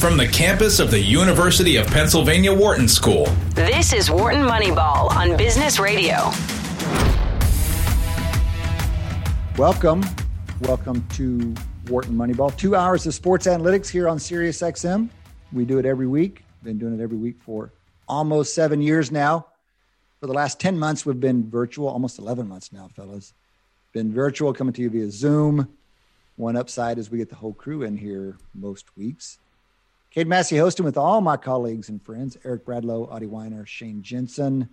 from the campus of the University of Pennsylvania Wharton School. This is Wharton Moneyball on Business Radio. Welcome. Welcome to Wharton Moneyball. Two hours of sports analytics here on SiriusXM. We do it every week. Been doing it every week for almost seven years now. For the last 10 months, we've been virtual, almost 11 months now, fellas. Been virtual, coming to you via Zoom. One upside is we get the whole crew in here most weeks. Cade Massey hosting with all my colleagues and friends Eric Bradlow, Adi Weiner, Shane Jensen.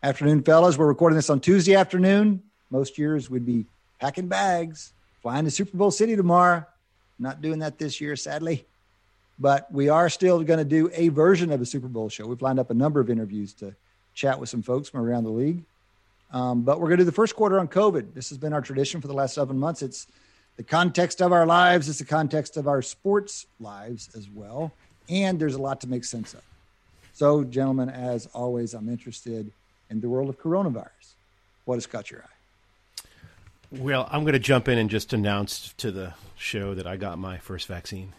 Afternoon, fellas. We're recording this on Tuesday afternoon. Most years we'd be packing bags, flying to Super Bowl City tomorrow. Not doing that this year, sadly. But we are still going to do a version of a Super Bowl show. We've lined up a number of interviews to chat with some folks from around the league. Um, but we're going to do the first quarter on COVID. This has been our tradition for the last seven months. It's the context of our lives, it's the context of our sports lives as well. And there's a lot to make sense of. So, gentlemen, as always, I'm interested in the world of coronavirus. What has caught your eye? Well, I'm going to jump in and just announce to the show that I got my first vaccine.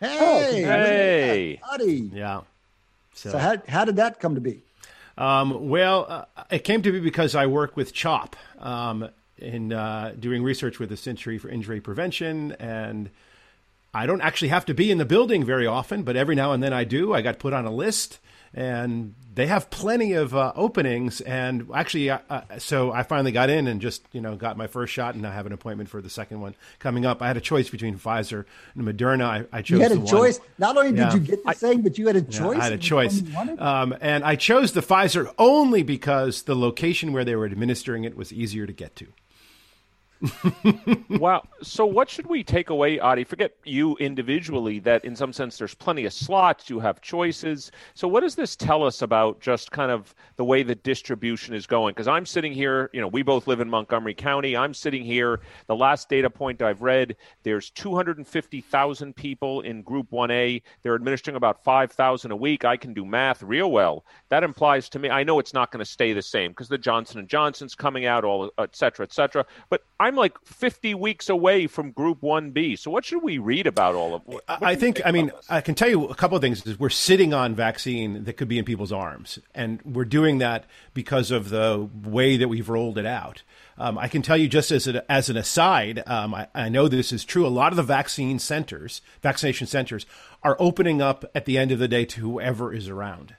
Hey, hey, buddy. Yeah. So, so how, how did that come to be? Um, well, uh, it came to be because I work with CHOP um, in uh, doing research with the Center for Injury Prevention, and I don't actually have to be in the building very often, but every now and then I do. I got put on a list, and they have plenty of uh, openings. And actually, uh, uh, so I finally got in and just you know got my first shot, and I have an appointment for the second one coming up. I had a choice between Pfizer and Moderna. I, I chose. You had a choice. One. Not only did you get the same, but you had a choice. Yeah, I had a choice, um, and I chose the Pfizer only because the location where they were administering it was easier to get to. wow. So, what should we take away, Adi? Forget you individually, that in some sense there's plenty of slots, you have choices. So, what does this tell us about just kind of the way the distribution is going? Because I'm sitting here, you know, we both live in Montgomery County. I'm sitting here. The last data point I've read, there's 250,000 people in Group 1A. They're administering about 5,000 a week. I can do math real well. That implies to me, I know it's not going to stay the same because the Johnson & Johnson's coming out, all et cetera, et cetera. But I I'm like 50 weeks away from Group 1B. So what should we read about all of what, I think, think I mean, I can tell you a couple of things. Is we're sitting on vaccine that could be in people's arms. And we're doing that because of the way that we've rolled it out. Um, I can tell you just as, a, as an aside, um, I, I know this is true. A lot of the vaccine centers, vaccination centers, are opening up at the end of the day to whoever is around.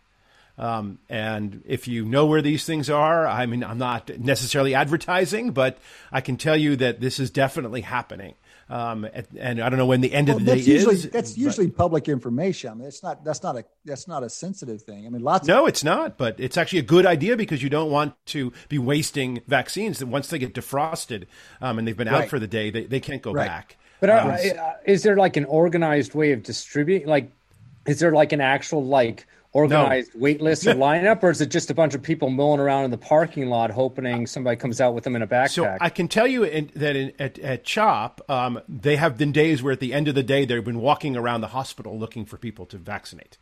Um, and if you know where these things are, I mean, I'm not necessarily advertising, but I can tell you that this is definitely happening. Um, and, and, I don't know when the end well, of the day usually, is. That's usually but, public information. I mean, it's not. That's not a. That's not a sensitive thing. I mean, lots. No, of, it's not. But it's actually a good idea because you don't want to be wasting vaccines. That once they get defrosted um, and they've been right. out for the day, they, they can't go right. back. But uh, uh, is there like an organized way of distributing? Like, is there like an actual like organized no. wait list or lineup, or is it just a bunch of people milling around in the parking lot hoping somebody comes out with them in a backpack? So I can tell you in, that in, at, at CHOP, um, they have been days where at the end of the day they've been walking around the hospital looking for people to vaccinate.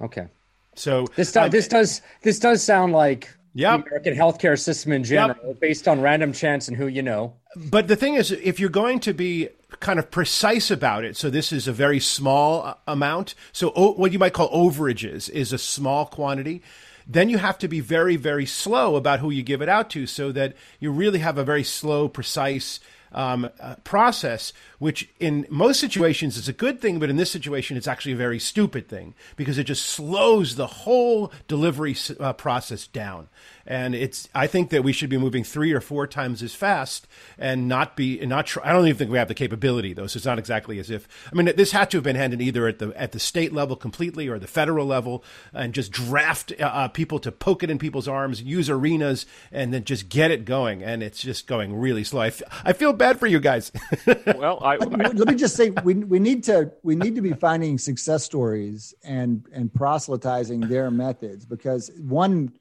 Okay. So this does um, this does this does sound like yep. the American healthcare system in general, yep. based on random chance and who you know. But the thing is, if you're going to be kind of precise about it, so this is a very small uh, amount. So o- what you might call overages is a small quantity. Then you have to be very, very slow about who you give it out to, so that you really have a very slow, precise um, uh, process, which in most situations is a good thing, but in this situation, it's actually a very stupid thing because it just slows the whole delivery uh, process down. And it's, I think that we should be moving three or four times as fast and not be, and not try. I don't even think we have the capability though. So it's not exactly as if, I mean, this had to have been handled either at the, at the state level completely or the federal level and just draft uh, uh, people to poke it in people's arms, use arenas and then just get it going. And it's just going really slow. I, f- I feel bad for you guys. well, I, let me just say we, we need to, we need to be finding success stories and, and proselytizing their methods because one,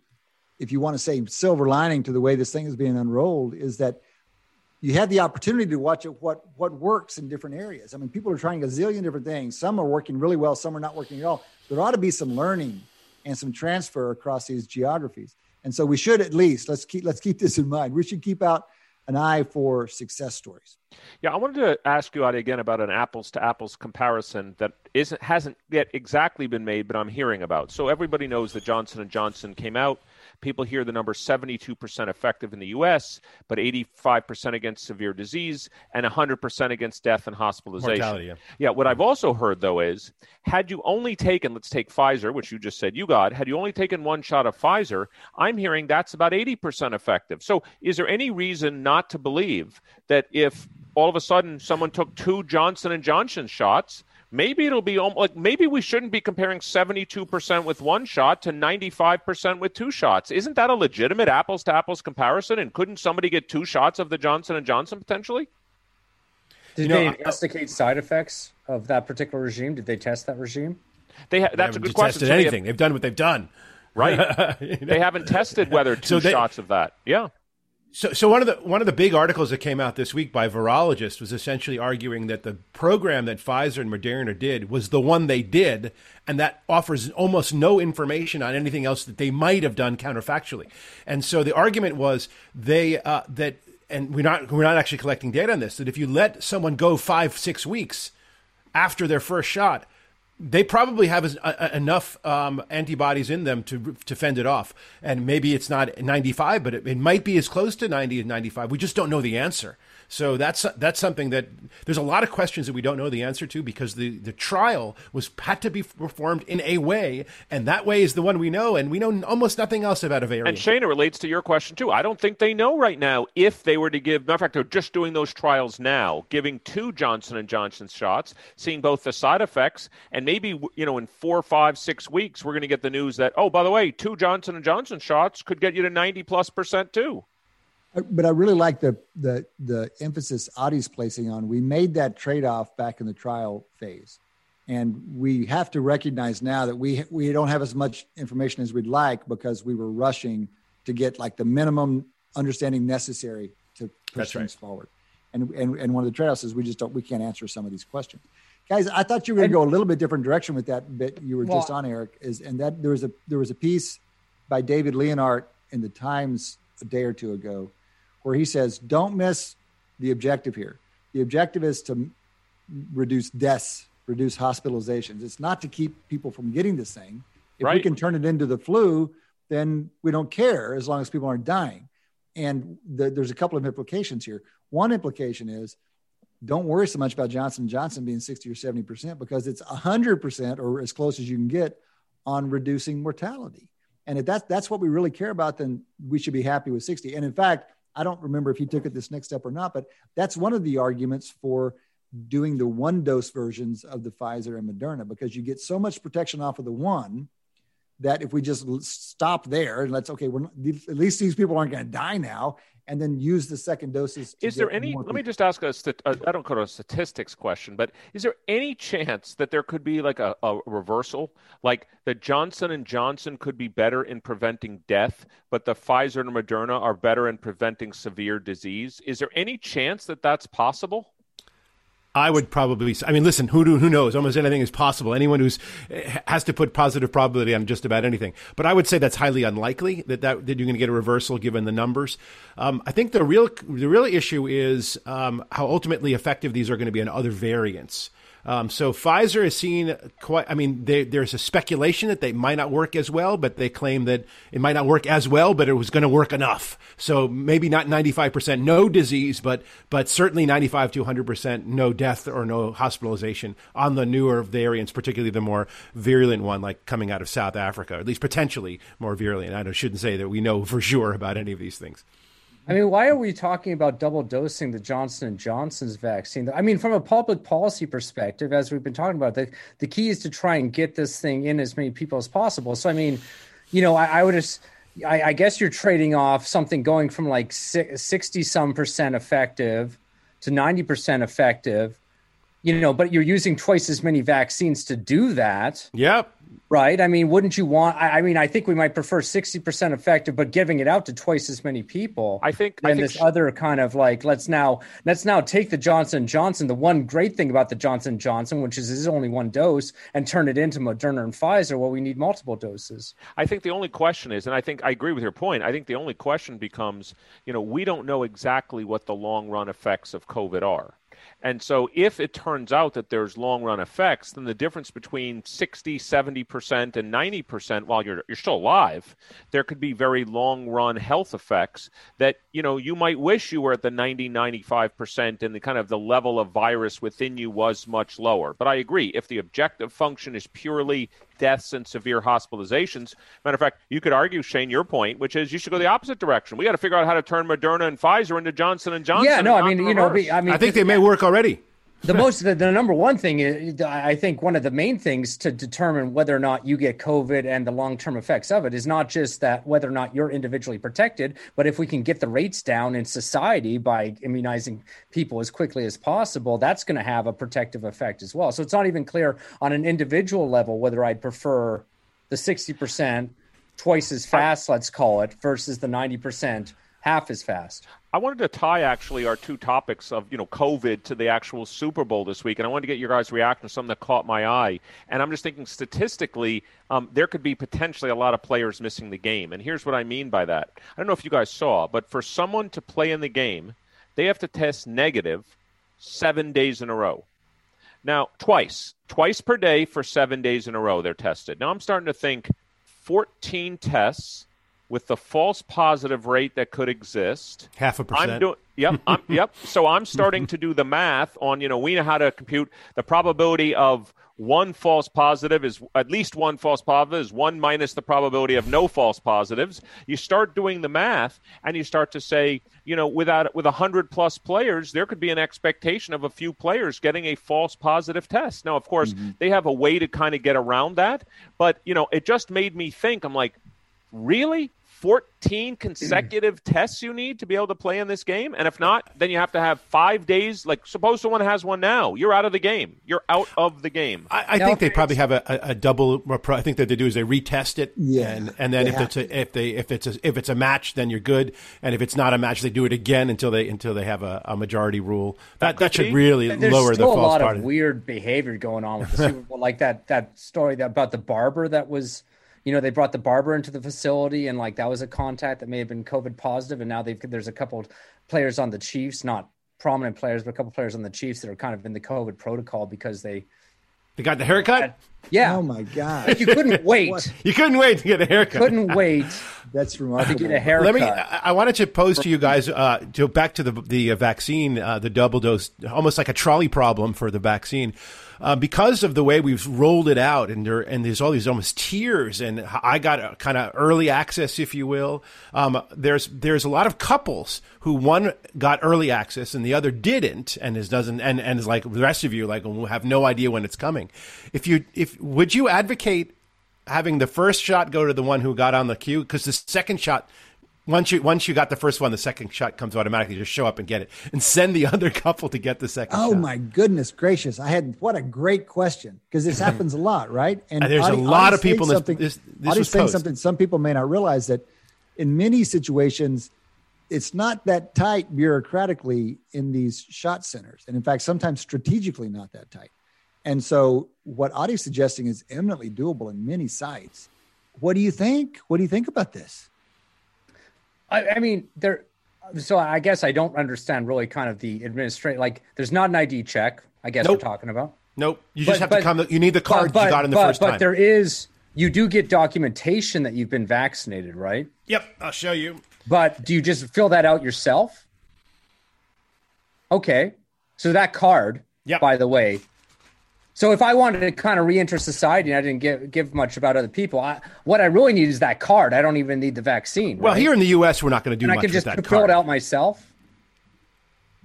if you want to say silver lining to the way this thing is being unrolled is that you have the opportunity to watch what what works in different areas. I mean, people are trying a zillion different things. Some are working really well, some are not working at all. There ought to be some learning and some transfer across these geographies. And so we should at least let's keep let's keep this in mind. We should keep out an eye for success stories. Yeah, I wanted to ask you, again about an apples to apples comparison that isn't hasn't yet exactly been made, but I'm hearing about. So everybody knows that Johnson and Johnson came out People hear the number 72% effective in the US, but 85% against severe disease and 100% against death and hospitalization. Mortality, yeah. yeah, what I've also heard though is had you only taken, let's take Pfizer, which you just said you got, had you only taken one shot of Pfizer, I'm hearing that's about 80% effective. So is there any reason not to believe that if all of a sudden someone took two Johnson and Johnson shots, maybe it'll be like maybe we shouldn't be comparing 72% with one shot to 95% with two shots. Isn't that a legitimate apples to apples comparison and couldn't somebody get two shots of the Johnson and Johnson potentially? Did you know, they investigate I, side effects of that particular regime? Did they test that regime? They ha- that's they a good question. Tested so anything? They have, done what they've done, right? you know? They haven't tested whether two so they, shots of that. Yeah. So, so one of the one of the big articles that came out this week by virologists was essentially arguing that the program that Pfizer and Moderna did was the one they did, and that offers almost no information on anything else that they might have done counterfactually. And so the argument was they uh, that, and we're not we're not actually collecting data on this. That if you let someone go five six weeks after their first shot, they probably have a, a, enough um, antibodies in them to to fend it off. And maybe it's not 95, but it, it might be as close to 90 as 95. We just don't know the answer. So that's that's something that there's a lot of questions that we don't know the answer to because the, the trial was had to be performed in a way, and that way is the one we know, and we know almost nothing else about a variant. And Shana relates to your question too. I don't think they know right now if they were to give. Matter of fact, they're just doing those trials now, giving two Johnson and Johnson shots, seeing both the side effects, and maybe you know in four, five, six weeks we're going to get the news that oh by the way, two Johnson and Johnson shots could get you to ninety plus percent too but I really like the the the emphasis Adi's placing on. We made that trade off back in the trial phase, and we have to recognize now that we we don't have as much information as we'd like because we were rushing to get like the minimum understanding necessary to push That's things right. forward. And, and and one of the trade offs is we just don't we can't answer some of these questions. Guys, I thought you were going to go a little bit different direction with that bit you were well, just on, Eric. Is and that there was a there was a piece by David Leonhardt in the Times a day or two ago where he says, don't miss the objective here. The objective is to reduce deaths, reduce hospitalizations. It's not to keep people from getting this thing. If right. we can turn it into the flu, then we don't care as long as people aren't dying. And the, there's a couple of implications here. One implication is don't worry so much about Johnson Johnson being 60 or 70 percent because it's 100 percent or as close as you can get on reducing mortality. And if that's that's what we really care about, then we should be happy with 60. And in fact, I don't remember if he took it this next step or not, but that's one of the arguments for doing the one dose versions of the Pfizer and Moderna because you get so much protection off of the one that if we just stop there and let's okay, we're not, at least these people aren't going to die now, and then use the second doses. Is there any? Let me just ask a, a. I don't call it a statistics question, but is there any chance that there could be like a, a reversal, like that Johnson and Johnson could be better in preventing death, but the Pfizer and Moderna are better in preventing severe disease? Is there any chance that that's possible? I would probably. I mean, listen. Who do, who knows? Almost anything is possible. Anyone who's has to put positive probability on just about anything. But I would say that's highly unlikely that that, that you're going to get a reversal given the numbers. Um, I think the real the real issue is um, how ultimately effective these are going to be on other variants. Um, so Pfizer has seen quite. I mean, they, there's a speculation that they might not work as well, but they claim that it might not work as well, but it was going to work enough. So maybe not 95% no disease, but but certainly 95 to 100% no death or no hospitalization on the newer variants, particularly the more virulent one, like coming out of South Africa, at least potentially more virulent. I shouldn't say that we know for sure about any of these things. I mean, why are we talking about double dosing the Johnson and Johnson's vaccine? I mean, from a public policy perspective, as we've been talking about, the the key is to try and get this thing in as many people as possible. So, I mean, you know, I, I would just. I, I, guess you're trading off something going from like 60 some percent effective to 90 percent effective, you know, but you're using twice as many vaccines to do that. Yep. Right. I mean, wouldn't you want? I, I mean, I think we might prefer sixty percent effective, but giving it out to twice as many people. I think. And this other kind of like, let's now let's now take the Johnson Johnson. The one great thing about the Johnson Johnson, which is is only one dose, and turn it into Moderna and Pfizer. Well, we need multiple doses. I think the only question is, and I think I agree with your point. I think the only question becomes, you know, we don't know exactly what the long run effects of COVID are. And so if it turns out that there's long run effects, then the difference between 60, 70% and 90% while you're you're still alive, there could be very long run health effects that, you know, you might wish you were at the 90, 95% and the kind of the level of virus within you was much lower. But I agree, if the objective function is purely deaths and severe hospitalizations. Matter of fact, you could argue, Shane, your point, which is you should go the opposite direction. We got to figure out how to turn Moderna and Pfizer into Johnson and Johnson. Yeah, no, I mean, not you know. I mean, I think they may work already. The most the, the number one thing is i think one of the main things to determine whether or not you get covid and the long-term effects of it is not just that whether or not you're individually protected but if we can get the rates down in society by immunizing people as quickly as possible that's going to have a protective effect as well. So it's not even clear on an individual level whether i'd prefer the 60% twice as fast let's call it versus the 90% half as fast I wanted to tie actually our two topics of you know COVID to the actual Super Bowl this week, and I wanted to get your guys' reaction to something that caught my eye. And I'm just thinking statistically, um, there could be potentially a lot of players missing the game. And here's what I mean by that. I don't know if you guys saw, but for someone to play in the game, they have to test negative seven days in a row. Now, twice, twice per day for seven days in a row, they're tested. Now, I'm starting to think 14 tests with the false positive rate that could exist. Half a percent. I'm doing. Yep. I'm, yep. So I'm starting to do the math on. You know, we know how to compute the probability of one false positive is at least one false positive is one minus the probability of no false positives. You start doing the math, and you start to say, you know, without with a hundred plus players, there could be an expectation of a few players getting a false positive test. Now, of course, mm-hmm. they have a way to kind of get around that, but you know, it just made me think. I'm like, really? 14 consecutive tests you need to be able to play in this game? And if not, then you have to have five days. Like, suppose someone has one now. You're out of the game. You're out of the game. I, I Now, think they probably have a, a, a double. I think that they do is they retest it, Yeah, and and then if it's a, if they if it's a, if it's a match, then you're good, and if it's not a match, they do it again until they until they have a, a majority rule. That that, could should be. really there's lower the still a lot part. of weird behavior going on with the Super Bowl, like that that story that, about the barber that was, you know, they brought the barber into the facility and like that was a contact that may have been COVID positive, and now they've there's a couple of players on the Chiefs, not prominent players, but a couple players on the Chiefs that are kind of in the COVID protocol because they, They got the haircut. Yeah, Oh my God, you couldn't wait, You couldn't wait to get a haircut. couldn't wait that's remarkable. to remarkable. get a haircut. Let me. I I wanted to pose to you guys uh, to back to the the uh, vaccine, uh, the double dose, almost like a trolley problem for the vaccine, uh, because of the way we've rolled it out, and there and there's all these almost tiers, and I got a kind of early access, if you will. Um, there's there's a lot of couples who one got early access and the other didn't, and is doesn't, and and is like the rest of you, like will have no idea when it's coming. If you if would you advocate having the first shot go to the one who got on the queue because the second shot once you once you got the first one the second shot comes automatically just show up and get it and send the other couple to get the second Oh shot my goodness gracious! I had what a great question because this happens a lot, right? And there's a lot of people in this- Something, this- this was saying something some people may not realize that in many situations it's not that tight bureaucratically in these shot centers, and in fact, sometimes strategically not that tight. And so, what Adi's suggesting is eminently doable in many sites. What do you think? What do you think about this? I, I mean, there. So I guess I don't understand really kind of the administrative. Like, there's not an ID check. I guess Nope. we're talking about. nope you just But- have to come you need the card but, you got in the but, first but there is. You do get documentation that you've been vaccinated, right? yep i'll show you But do you just fill that out yourself? Okay. So that card, Yep. by the way. So if I wanted to kind of re-enter society and I didn't give give much about other people, I, what I really need is that card. I don't even need the vaccine. well right? here in the us we're not going to do and I much can with just that fill card it out myself.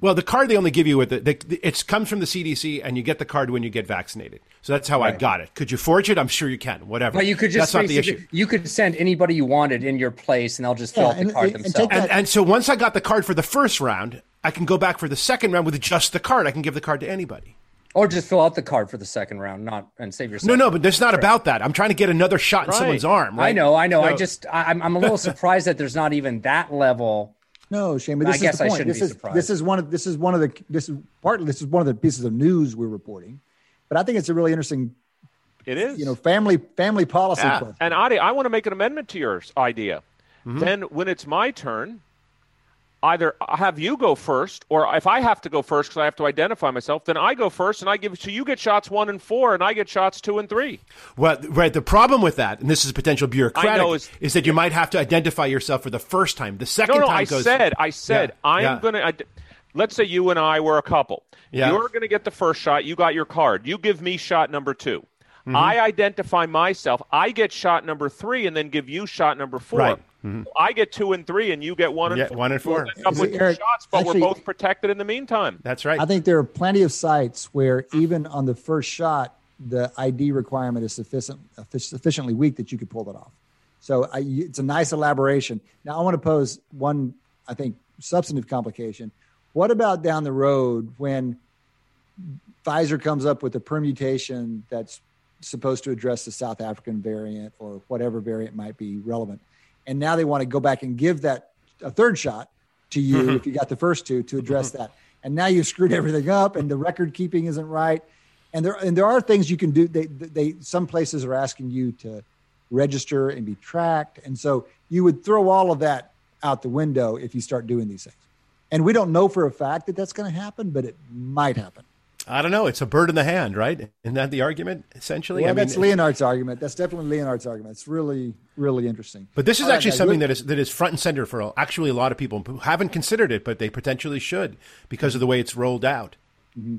well the card they only give you with it they, it comes from the cdc and you get the card when you get vaccinated so that's how i got it could you forge it i'm sure you can whatever But you could just that's not the issue. You could send anybody you wanted in your place, and they'll just fill Yeah, out the card and- and themselves. take and, and so once I got the card for the first round, I can go back for the second round with just the card. I can give the card to anybody. Or just fill out the card for the second round, not and save yourself. No, no, but it's not about that. I'm trying to get another shot in Right. someone's arm. Right? I know, I know. I just, I, I'm, I'm a little surprised that there's not even that level. No, Shane, but I this guess is the I shouldn't This be is surprised. this is one of this is one of the this is partly this is one of the pieces of news we're reporting, but I think it's a really interesting It is. you know family family policy Yeah. question. And Adi, I want to make an amendment to your idea. Mm-hmm. Then, when it's my turn, either have you go first, or if I have to go first because I have to identify myself, then I go first and I give. So you get shots one and four, and I get shots two and three. Well, right. The problem with that, and this is a potential bureaucratic, is, it's- that you might have to identify yourself for the first time. The second No, no. time I goes. said, I said, Yeah, I'm yeah. gonna. I, let's say you and I were a couple. Yeah. You're going to get the first shot. You got your card. You give me shot number 2 Mm-hmm. I identify myself. I get shot number three, and then give you shot number 4 Right. Mm-hmm. I get two and three, and you get one and Yeah, four. one and four. We'll end up See, with two Eric, shots, but actually- we're both protected in the meantime. That's right. I think there are plenty of sites where even on the first shot, the ID requirement is sufficient, sufficiently weak that you could pull that off. So I, it's a nice elaboration. Now I want to pose one, I think, substantive complication. What about down the road when Pfizer comes up with a permutation that's supposed to address the South African variant or whatever variant might be relevant, and now they want to go back and give that a third shot to you mm-hmm. if you got the first two to address mm-hmm. that, and now you've screwed everything up, and the record keeping isn't right, and there and there are things you can do. They they some places are asking you to register and be tracked, and so you would throw all of that out the window if you start doing these things. And we don't know for a fact that that's going to happen, but it might happen. I don't know. It's a bird in the hand, right? Isn't that the argument essentially? Well, I mean, that's Leonhardt's argument. That's definitely Leonhardt's argument. It's really, really interesting. But this is All right, actually guys, something that is that is front and center for actually a lot of people who haven't considered it, but they potentially should because of the way it's rolled out. Mm-hmm.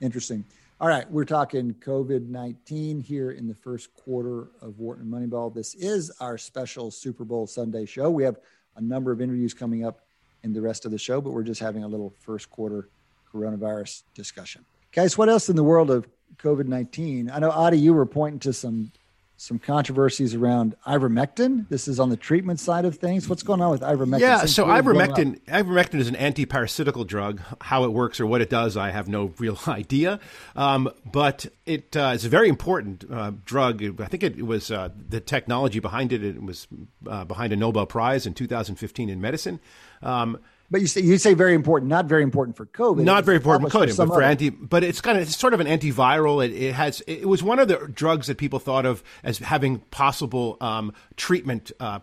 Interesting. All right, we're talking COVID 19 here in the first quarter of Wharton Moneyball. This is our special Super Bowl Sunday show. We have a number of interviews coming up in the rest of the show, but we're just having a little first quarter coronavirus discussion. Guys, what else in the world of COVID 19? I know, Adi, you were pointing to some some controversies around ivermectin. This is on the treatment side of things. What's going on with ivermectin? Yeah, Seems so to have blown up. ivermectin, ivermectin is an antiparasitical drug. How it works or what it does, I have no real idea. Um, but it uh, is a very important uh, drug. I think it, was uh, the technology behind it. It was uh, behind a Nobel Prize in 2015 in medicine. Um, But you say you say very important, not very important for COVID. not very important Almost coding, but for other- anti. But it's kind of it's sort of an antiviral. It, it has it was one of the drugs that people thought of as having possible um, treatment. Uh,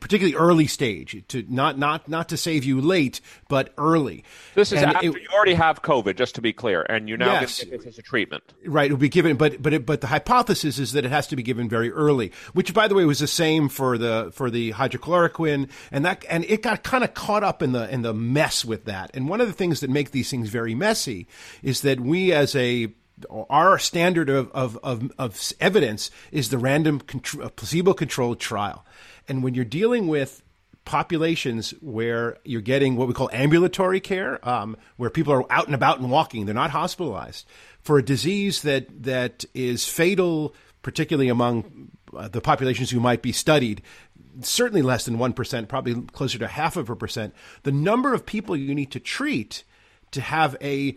Particularly early stage to not not not to save you late, but early. This is And after it- you already have COVID, just to be clear, and you're now Yes. get this as a treatment. Right, it would be given, but but it, but the hypothesis is that it has to be given very early, which by the way was the same for the for the hydrochloroquine, and that and it got kind of caught up in the in the mess with that. And one of the things that make these things very messy is that we as a our standard of of, of, of evidence is the random contr- placebo controlled trial, and when you're dealing with populations where you're getting what we call ambulatory care, um, where people are out and about and walking, they're not hospitalized for a disease that that is fatal, particularly among uh, the populations who might be studied. Certainly less than one percent, probably closer to half of a percent. The number of people you need to treat to have a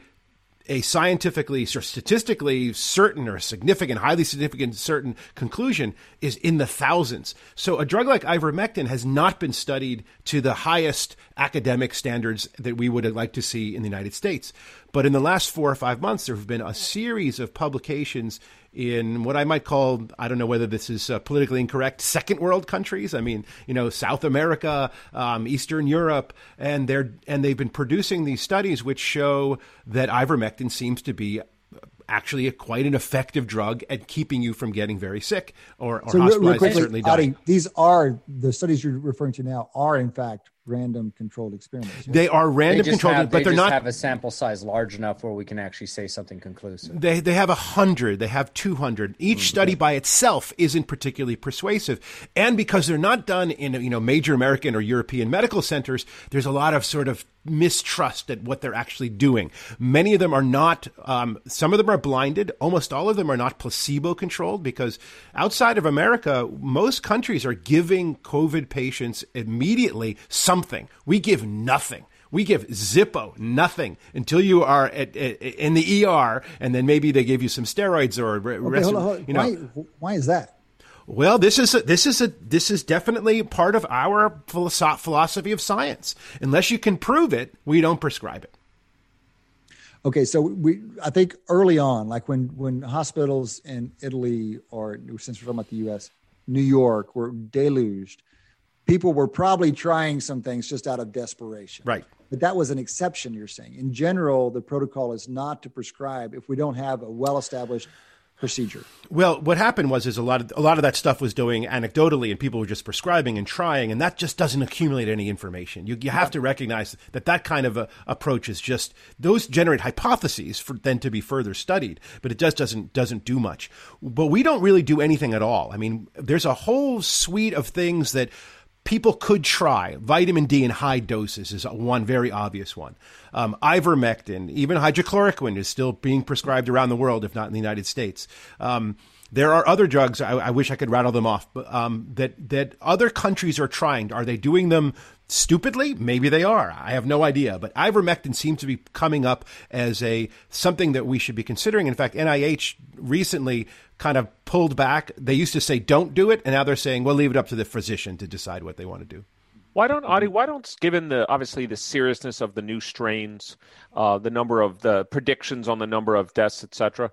a scientifically or statistically certain or significant, highly significant certain conclusion is in the thousands. So a drug like ivermectin has not been studied to the highest academic standards that we would like to see in the United States. But in the last four or five months, there have been a series of publications in what I might call, I don't know whether this is uh, politically incorrect, second world countries. I mean, you know, South America, um, Eastern Europe, and they're and they've been producing these studies which show that ivermectin seems to be actually a, quite an effective drug at keeping you from getting very sick or, or So real, real hospitalized quickly, certainly Adi, these are the studies you're referring to now are in fact random controlled experiments. They are random just controlled, have, but they they're just not have a sample size large enough where we can actually say something conclusive. They they have a hundred. They have two hundred. Each mm-hmm. study by itself isn't particularly persuasive, and because they're not done in you know major American or European medical centers, there's a lot of sort of mistrust at what they're actually doing. Many of them are not. Um, some of them are blinded. Almost all of them are not placebo controlled because outside of America, most countries are giving COVID patients immediately something. We give nothing. We give Zippo nothing until you are at, at, in the ER, and then maybe they give you some steroids or okay, hold on, hold on. you know. Why, why is that? Well, this is a, this is a this is definitely part of our philosophy of science. Unless you can prove it, we don't prescribe it. Okay, so we I think early on, like when when hospitals in Italy or since we're talking about the U.S., New York were deluged, people were probably trying some things just out of desperation. Right. But that was an exception. You're saying in general, the protocol is not to prescribe if we don't have a well-established procedure. Well, what happened was is a lot of a lot of that stuff was doing anecdotally, and people were just prescribing and trying, and that just doesn't accumulate any information. You you have to recognize that that kind of a, approach is just those generate hypotheses for then to be further studied, but it just doesn't doesn't do much. But we don't really do anything at all. I mean, there's a whole suite of things that people could try. Vitamin D in high doses is one very obvious one. Um, ivermectin, even hydrochloroquine is still being prescribed around the world, if not in the United States. Um, there are other drugs. I, I, wish I could rattle them off, but um, that that other countries are trying. Are they doing them stupidly? Maybe they are. I have no idea. But ivermectin seems to be coming up as a something that we should be considering. In fact, NIH recently kind of pulled back. They used to say don't do it, and now they're saying we'll leave it up to the physician to decide what they want to do. Why don't Adi? Why don't given the obviously the seriousness of the new strains, uh, the number of the predictions on the number of deaths, etc.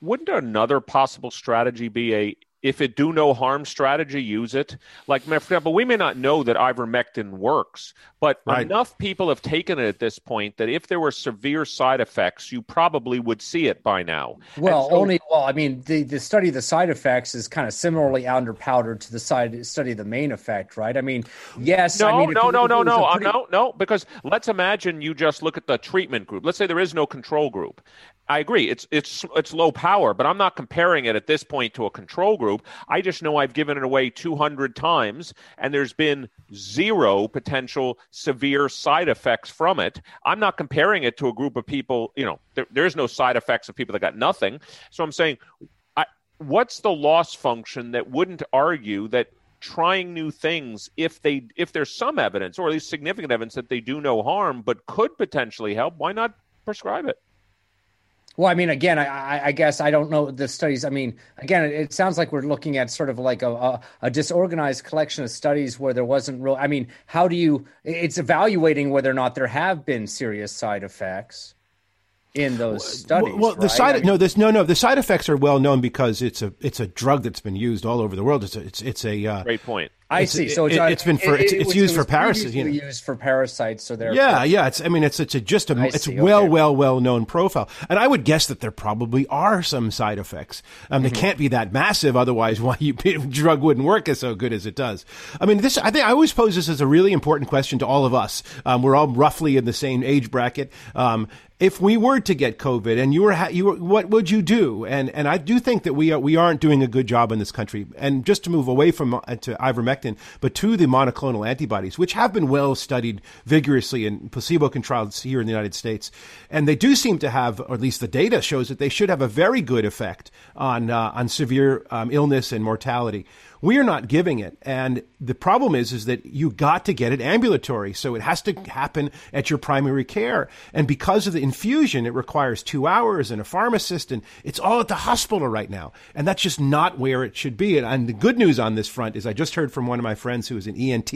Wouldn't another possible strategy be a if it do no harm strategy, use it. Like, for example, we may not know that ivermectin works, but right. enough people have taken it at this point that if there were severe side effects, you probably would see it by now. Well, so, only well, I mean, the, the study of the side effects is kind of similarly underpowdered to the side study of the main effect, right? I mean, yes, no, I mean, no, no, no, no, uh, pretty... no, no, because let's imagine you just look at the treatment group. Let's say there is no control group, I agree. It's it's it's low power, but I'm not comparing it at this point to a control group. I just know I've given it away 200 times and there's been zero potential severe side effects from it. I'm not comparing it to a group of people, you know, there, there's no side effects of people that got nothing. So I'm saying I, what's the loss function that wouldn't argue that trying new things if they if there's some evidence or at least significant evidence that they do no harm but could potentially help, why not prescribe it? Well, I mean, again, I, I, guess I don't know the studies. I mean, again, it, it sounds like we're looking at sort of like a, a, a, disorganized collection of studies where there wasn't real. I mean, how do you? It's evaluating whether or not there have been serious side effects in those studies. Well, the right? side I mean, no, this no, no. The side effects are well known because it's a it's a drug that's been used all over the world. It's a, it's it's a uh, great point. I see. So it's, it, has been for it's, it, it's used for parasites. You know. Used for parasites. So they're yeah, yeah. It's I mean it's it's a, just a I it's see, well okay. well well known profile, and I would guess that there probably are some side effects. Um, mm-hmm. they can't be that massive, otherwise, why you drug wouldn't work as so good as it does. I mean, this I think I always pose this as a really important question to all of us. Um, we're all roughly in the same age bracket. Um, if we were to get COVID and you were, ha- you were, what would you do? And and I do think that we are, we aren't doing a good job in this country. And just to move away from uh, to ivermectin, but to the monoclonal antibodies, which have been well studied vigorously in placebo controlled here in the United States, and they do seem to have, or at least the data shows that they should have a very good effect on uh, on severe um, illness and mortality. We are not giving it. And the problem is, is that you got to get it ambulatory. So it has to happen at your primary care. And because of the infusion, it requires two hours and a pharmacist and it's all at the hospital right now. And that's just not where it should be. And, and the good news on this front is I just heard from one of my friends who is an ENT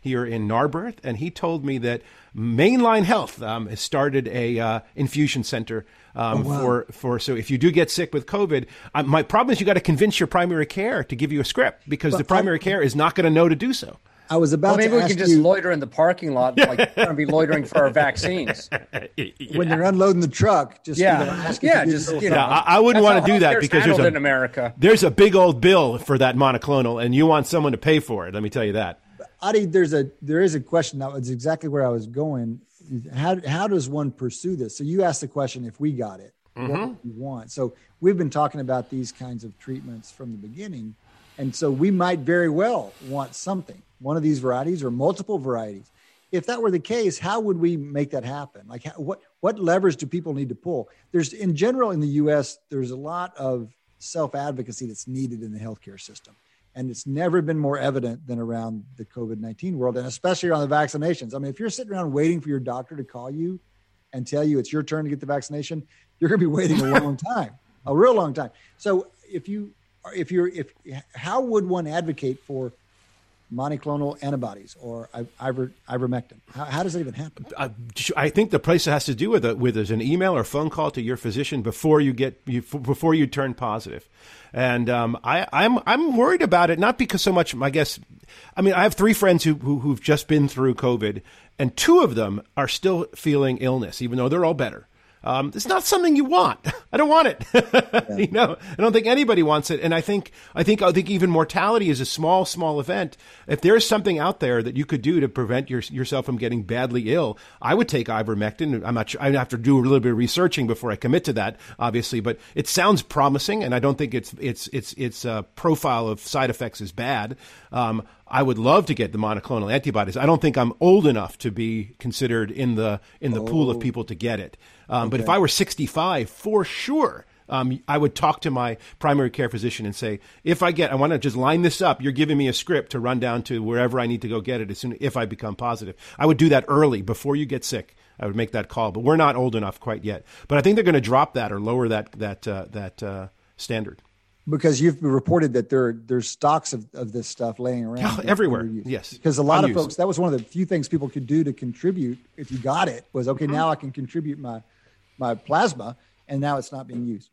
here in Narberth, and he told me that Main Line Health um, has started a uh, infusion center um, oh, wow. for for so if you do get sick with COVID, uh, my problem is you got to convince your primary care to give you a script because but the primary I, care is not going to know to do so. I was about well, maybe we can just you, loiter in the parking lot, like we're going to be loitering for our vaccines. yeah. When they're unloading the truck, just yeah, yeah, just you know. Yeah, I, I wouldn't want to do that because there's a, in America. There's a big old bill for that monoclonal, and you want someone to pay for it. Let me tell you that. Adi, there's a there is a question that was exactly where I was going. How how does one pursue this? So you asked the question if we got it, mm-hmm. what we want. So we've been talking about these kinds of treatments from the beginning, and so we might very well want something, one of these varieties or multiple varieties. If that were the case, how would we make that happen? Like, what what levers do people need to pull? There's in general in the U.S. There's a lot of self advocacy that's needed in the healthcare system And it's never been more evident than around the COVID 19 world, and especially around the vaccinations. I mean, if you're sitting around waiting for your doctor to call you and tell you it's your turn to get the vaccination, you're going to be waiting a long time, a real long time. So if you, if you're, if, how would one advocate for monoclonal antibodies or iver, ivermectin? How, how, does that even happen? Uh, I think the place has to do with it, with is an email or phone call to your physician before you get you, before you turn positive. And um, I, I'm I'm worried about it, not because so much. I guess, I mean, I have three friends who, who who've just been through COVID, and two of them are still feeling illness, even though they're all better. Um, it's not something you want. I don't want it. yeah. You know, I don't think anybody wants it. And I think, I think, I think even mortality is a small, small event. If there's something out there that you could do to prevent your, yourself from getting badly ill, I would take ivermectin. I'm not sure. I have to do a little bit of researching before I commit to that, obviously, but it sounds promising. And I don't think it's, it's, it's, its uh, profile of side effects is bad. Um, I would love to get the monoclonal antibodies. I don't think I'm old enough to be considered in the in the oh. pool of oh. people to get it. Um, okay. But if I were 65, for sure, um, I would talk to my primary care physician and say, if I get, I want to just line this up. You're giving me a script to run down to wherever I need to go get it as soon if I become positive. I would do that early before you get sick. I would make that call, but we're not old enough quite yet. But I think they're going to drop that or lower that that uh, that uh, standard because you've reported that there there's stocks of, of this stuff laying around everywhere. Yes, because a lot Unused. of folks that was one of the few things people could do to contribute if you got it was okay. Now I can contribute my my plasma, and now it's not being used.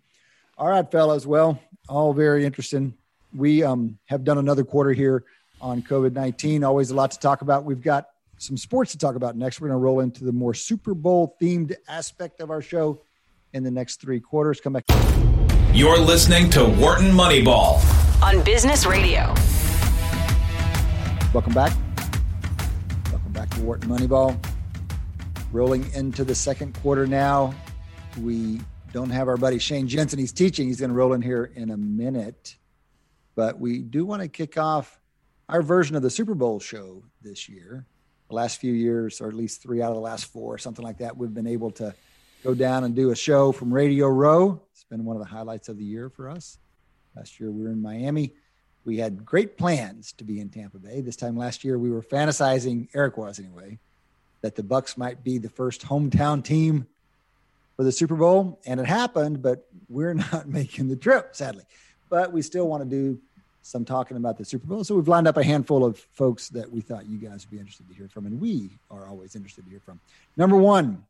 All right, fellas. Well, all very interesting. We um, have done another quarter here on COVID nineteen. Always a lot to talk about. We've got some sports to talk about next. We're going to roll into the more Super Bowl themed aspect of our show in the next three quarters. Come back. You're listening to Wharton Moneyball on Business Radio. Welcome back. Welcome back to Wharton Moneyball. Rolling into the second quarter now. We don't have our buddy Shane Jensen. He's teaching. He's going to roll in here in a minute. But we do want to kick off our version of the Super Bowl show this year. The last few years, or at least three out of the last four, something like that, we've been able to go down and do a show from Radio Row. It's been one of the highlights of the year for us. Last year we were in Miami. We had great plans to be in Tampa Bay. This time last year we were fantasizing, Eric was anyway, that the Bucs might be the first hometown team for the Super Bowl, and it happened, but we're not making the trip, sadly. But we still want to do some talking about the Super Bowl. So we've lined up a handful of folks that we thought you guys would be interested to hear from, and we are always interested to hear from. Number one,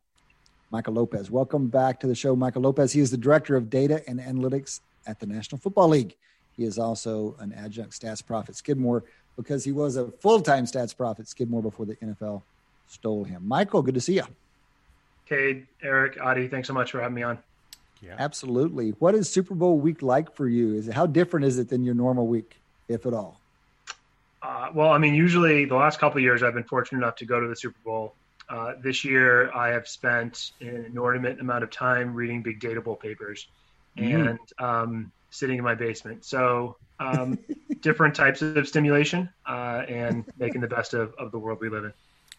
Michael Lopez. Welcome back to the show, Michael Lopez. He is the director of data and analytics at the National Football League. He is also an adjunct stats prof at Skidmore because he was a full time stats prof at Skidmore before the NFL stole him. Michael, good to see you. Cade, Eric, Adi, thanks so much for having me on. Yeah. Absolutely. What is Super Bowl week like for you? Is it, how different is it than your normal week, if at all? Uh, well, I mean, usually the last couple years I've been fortunate enough to go to the Super Bowl uh, this year, I have spent an inordinate amount of time reading big data bowl papers mm. and um, sitting in my basement. So, um, different types of stimulation uh, and making the best of, of the world we live in.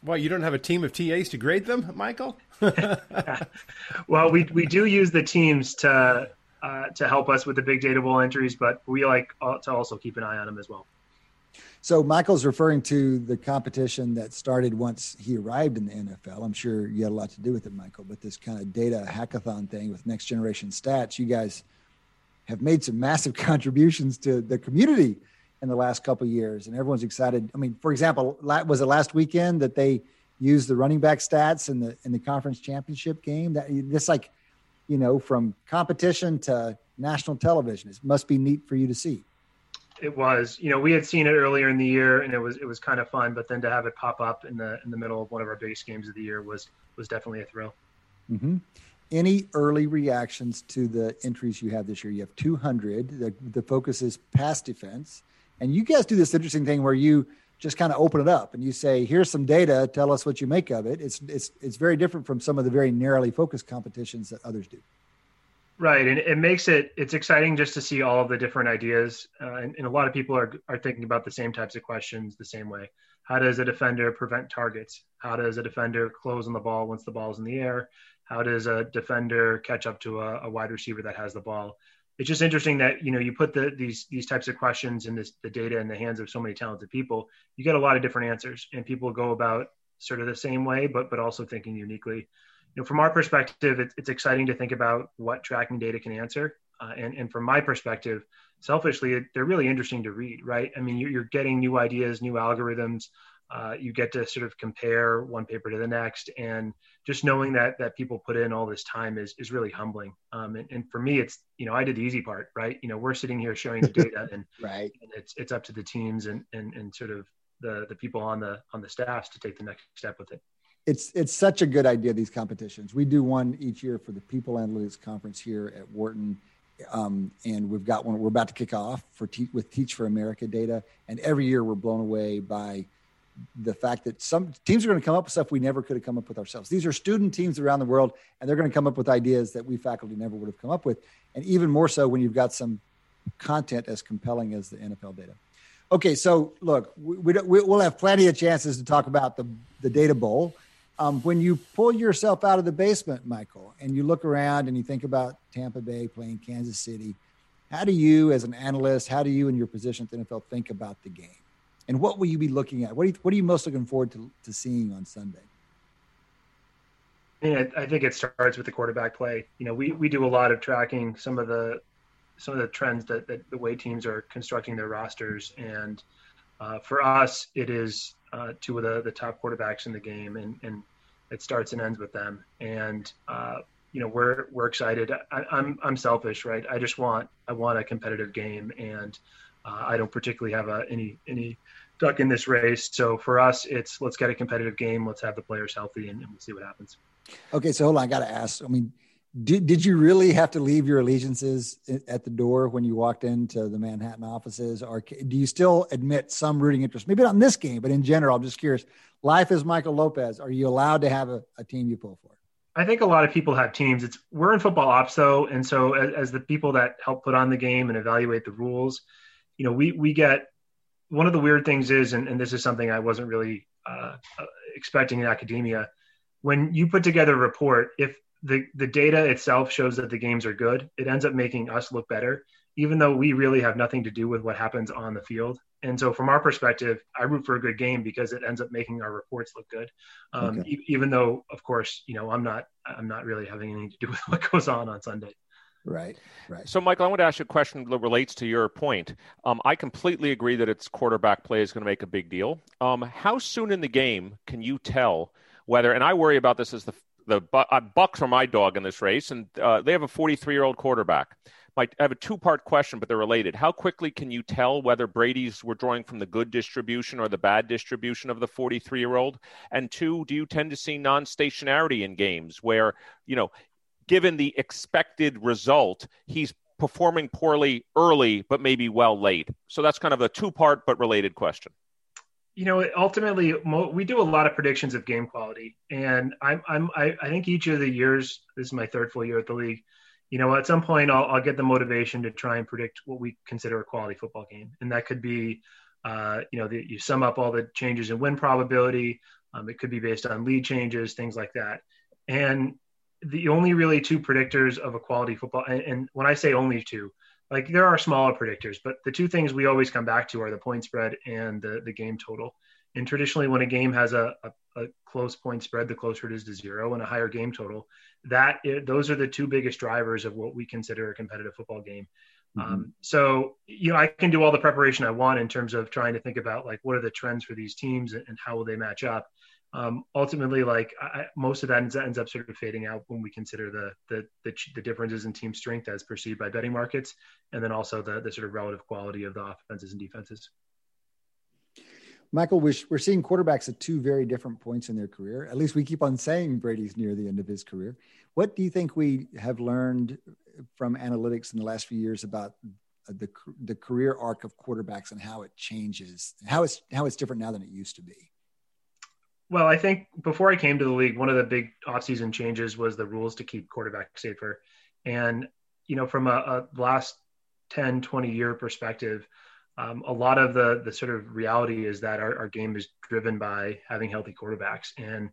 Well, you don't have a team of TAs to grade them, Michael? well, we, we do use the teams to uh, to help us with the big data bowl entries, but we like uh, to also keep an eye on them as well. So Michael's referring to the competition that started once he arrived in the NFL. I'm sure you had a lot to do with it, Michael, but this kind of data hackathon thing with next generation stats, you guys have made some massive contributions to the community in the last couple years and everyone's excited. I mean, for example, was it last weekend that they used the running back stats in the in the conference championship game? That this like, you know, from competition to national television. It must be neat for you to see it was. You know, we had seen it earlier in the year, and it was it was kind of fun. But then to have it pop up in the in the middle of one of our biggest games of the year was was definitely a thrill. Mm-hmm. Any early reactions to the entries you have this year? You have 200. The, the focus is pass defense, and you guys do this interesting thing where you just kind of open it up and you say, "Here's some data. Tell us what you make of it." It's it's it's very different from some of the very narrowly focused competitions that others do. Right, and it makes it it's exciting just to see all of the different ideas, uh, and, and, a lot of people are are thinking about the same types of questions the same way. How does a defender prevent targets? How does a defender close on the ball once the ball is in the air? How does a defender catch up to a, a wide receiver that has the ball? It's just interesting that you know you put the these these types of questions and this the data in the hands of so many talented people you get a lot of different answers. And people go about sort of the same way but but also thinking uniquely. You know from our perspective it's, it's exciting to think about what tracking data can answer. Uh, and and from my perspective selfishly they're really interesting to read right? I mean you're, getting new ideas new algorithms uh, you get to sort of compare one paper to the next. And just knowing that that people put in all this time is is really humbling. Um, and, and, for me it's you know i did the easy part right? You know we're sitting here showing the data and right. and it's it's up to the teams and and, and sort of the the people on the on the staffs to take the next step with it. It's it's such a good idea these competitions. We do one each year for the people analytics conference here at wharton. Um, and we've got one we're about to kick off for te- with teach for america data. And every year we're blown away by the fact that some teams are going to come up with stuff we never could have come up with ourselves. These are student teams around the world, and they're going to come up with ideas that we faculty never would have come up with. And even more so when you've got some content as compelling as the NFL data. Okay, so look, we, we, will have plenty of chances to talk about the, the data bowl. Um, when you pull yourself out of the basement, Michael, and you look around and you think about Tampa Bay playing Kansas City, how do you, as an analyst, how do you in your position at the NFL think about the game? And what will you be looking at? What are you, what are you most looking forward to, to seeing on Sunday? Yeah, I think it starts with the quarterback play. You know, we, we do a lot of tracking some of the some of the trends that, that the way teams are constructing their rosters, and uh, for us, it is uh, two of the, the top quarterbacks in the game, and, and it starts and ends with them. And uh, you know, we're we're excited. I, am I'm, I'm selfish, right? I just want I want a competitive game, and uh, I don't particularly have a, any any duck in this race. So for us, it's let's get a competitive game. Let's have the players healthy, and, and we'll see what happens. Okay, so hold on. I got to ask. I mean, did did you really have to leave your allegiances at the door when you walked into the Manhattan offices, or do you still admit some rooting interest? Maybe not in this game, but in general. I'm just curious. Life is Michael Lopez. Are you allowed to have a, a team you pull for? I think a lot of people have teams. It's we're in football ops though, and so as, as the people that help put on the game and evaluate the rules, you know, we we get one of the weird things is, and, and this is something I wasn't really uh, uh, expecting in academia, when you put together a report, if the the data itself shows that the games are good, it ends up making us look better, even though we really have nothing to do with what happens on the field. And so, from our perspective, I root for a good game because it ends up making our reports look good. Um, okay. e- even though, of course, you know, I'm not I'm not really having anything to do with what goes on on Sunday. Right, right. So, Michael, I want to ask you a question that relates to your point. Um, I completely agree that its quarterback play is going to make a big deal. Um, how soon in the game can you tell whether? And I worry about this as the the uh, Bucs are my dog in this race, and uh, they have a 43 year old quarterback. My, I have a two part question, but they're related. How quickly can you tell whether Brady's were drawing from the good distribution or the bad distribution of the 43 year old? And two, do you tend to see non stationarity in games where, you know, given the expected result, he's performing poorly early, but maybe well late. So that's kind of a two part but related question. You know, ultimately, we do a lot of predictions of game quality, and I'm, I'm, I, I think each of the years, this is my third full year at the league. You know, at some point, I'll, I'll get the motivation to try and predict what we consider a quality football game, and that could be, uh, you know, the, you sum up all the changes in win probability. Um, it could be based on lead changes, things like that. And the only really two predictors of a quality football, and, and, when I say only two, like there are smaller predictors, but the two things we always come back to are the point spread and the, the game total. And traditionally, when a game has a, a, a close point spread, the closer it is to zero, and a higher game total, that those are the two biggest drivers of what we consider a competitive football game. Mm-hmm. Um, so, you know, I can do all the preparation I want in terms of trying to think about like what are the trends for these teams and, and how will they match up um, ultimately, like I, most of that ends, ends, up sort of fading out when we consider the, the, the the differences in team strength as perceived by betting markets, and then also the the sort of relative quality of the offenses and defenses. Michael, we're, we're seeing quarterbacks at two very different points in their career. At least we keep on saying Brady's near the end of his career. What do you think we have learned from analytics in the last few years about the the career arc of quarterbacks and how it changes, how it's how it's different now than it used to be? Well, I think before I came to the league, one of the big offseason changes was the rules to keep quarterbacks safer. And, you know, from a, a last 10, 20 year perspective, um, a lot of the the sort of reality is that our, our game is driven by having healthy quarterbacks. And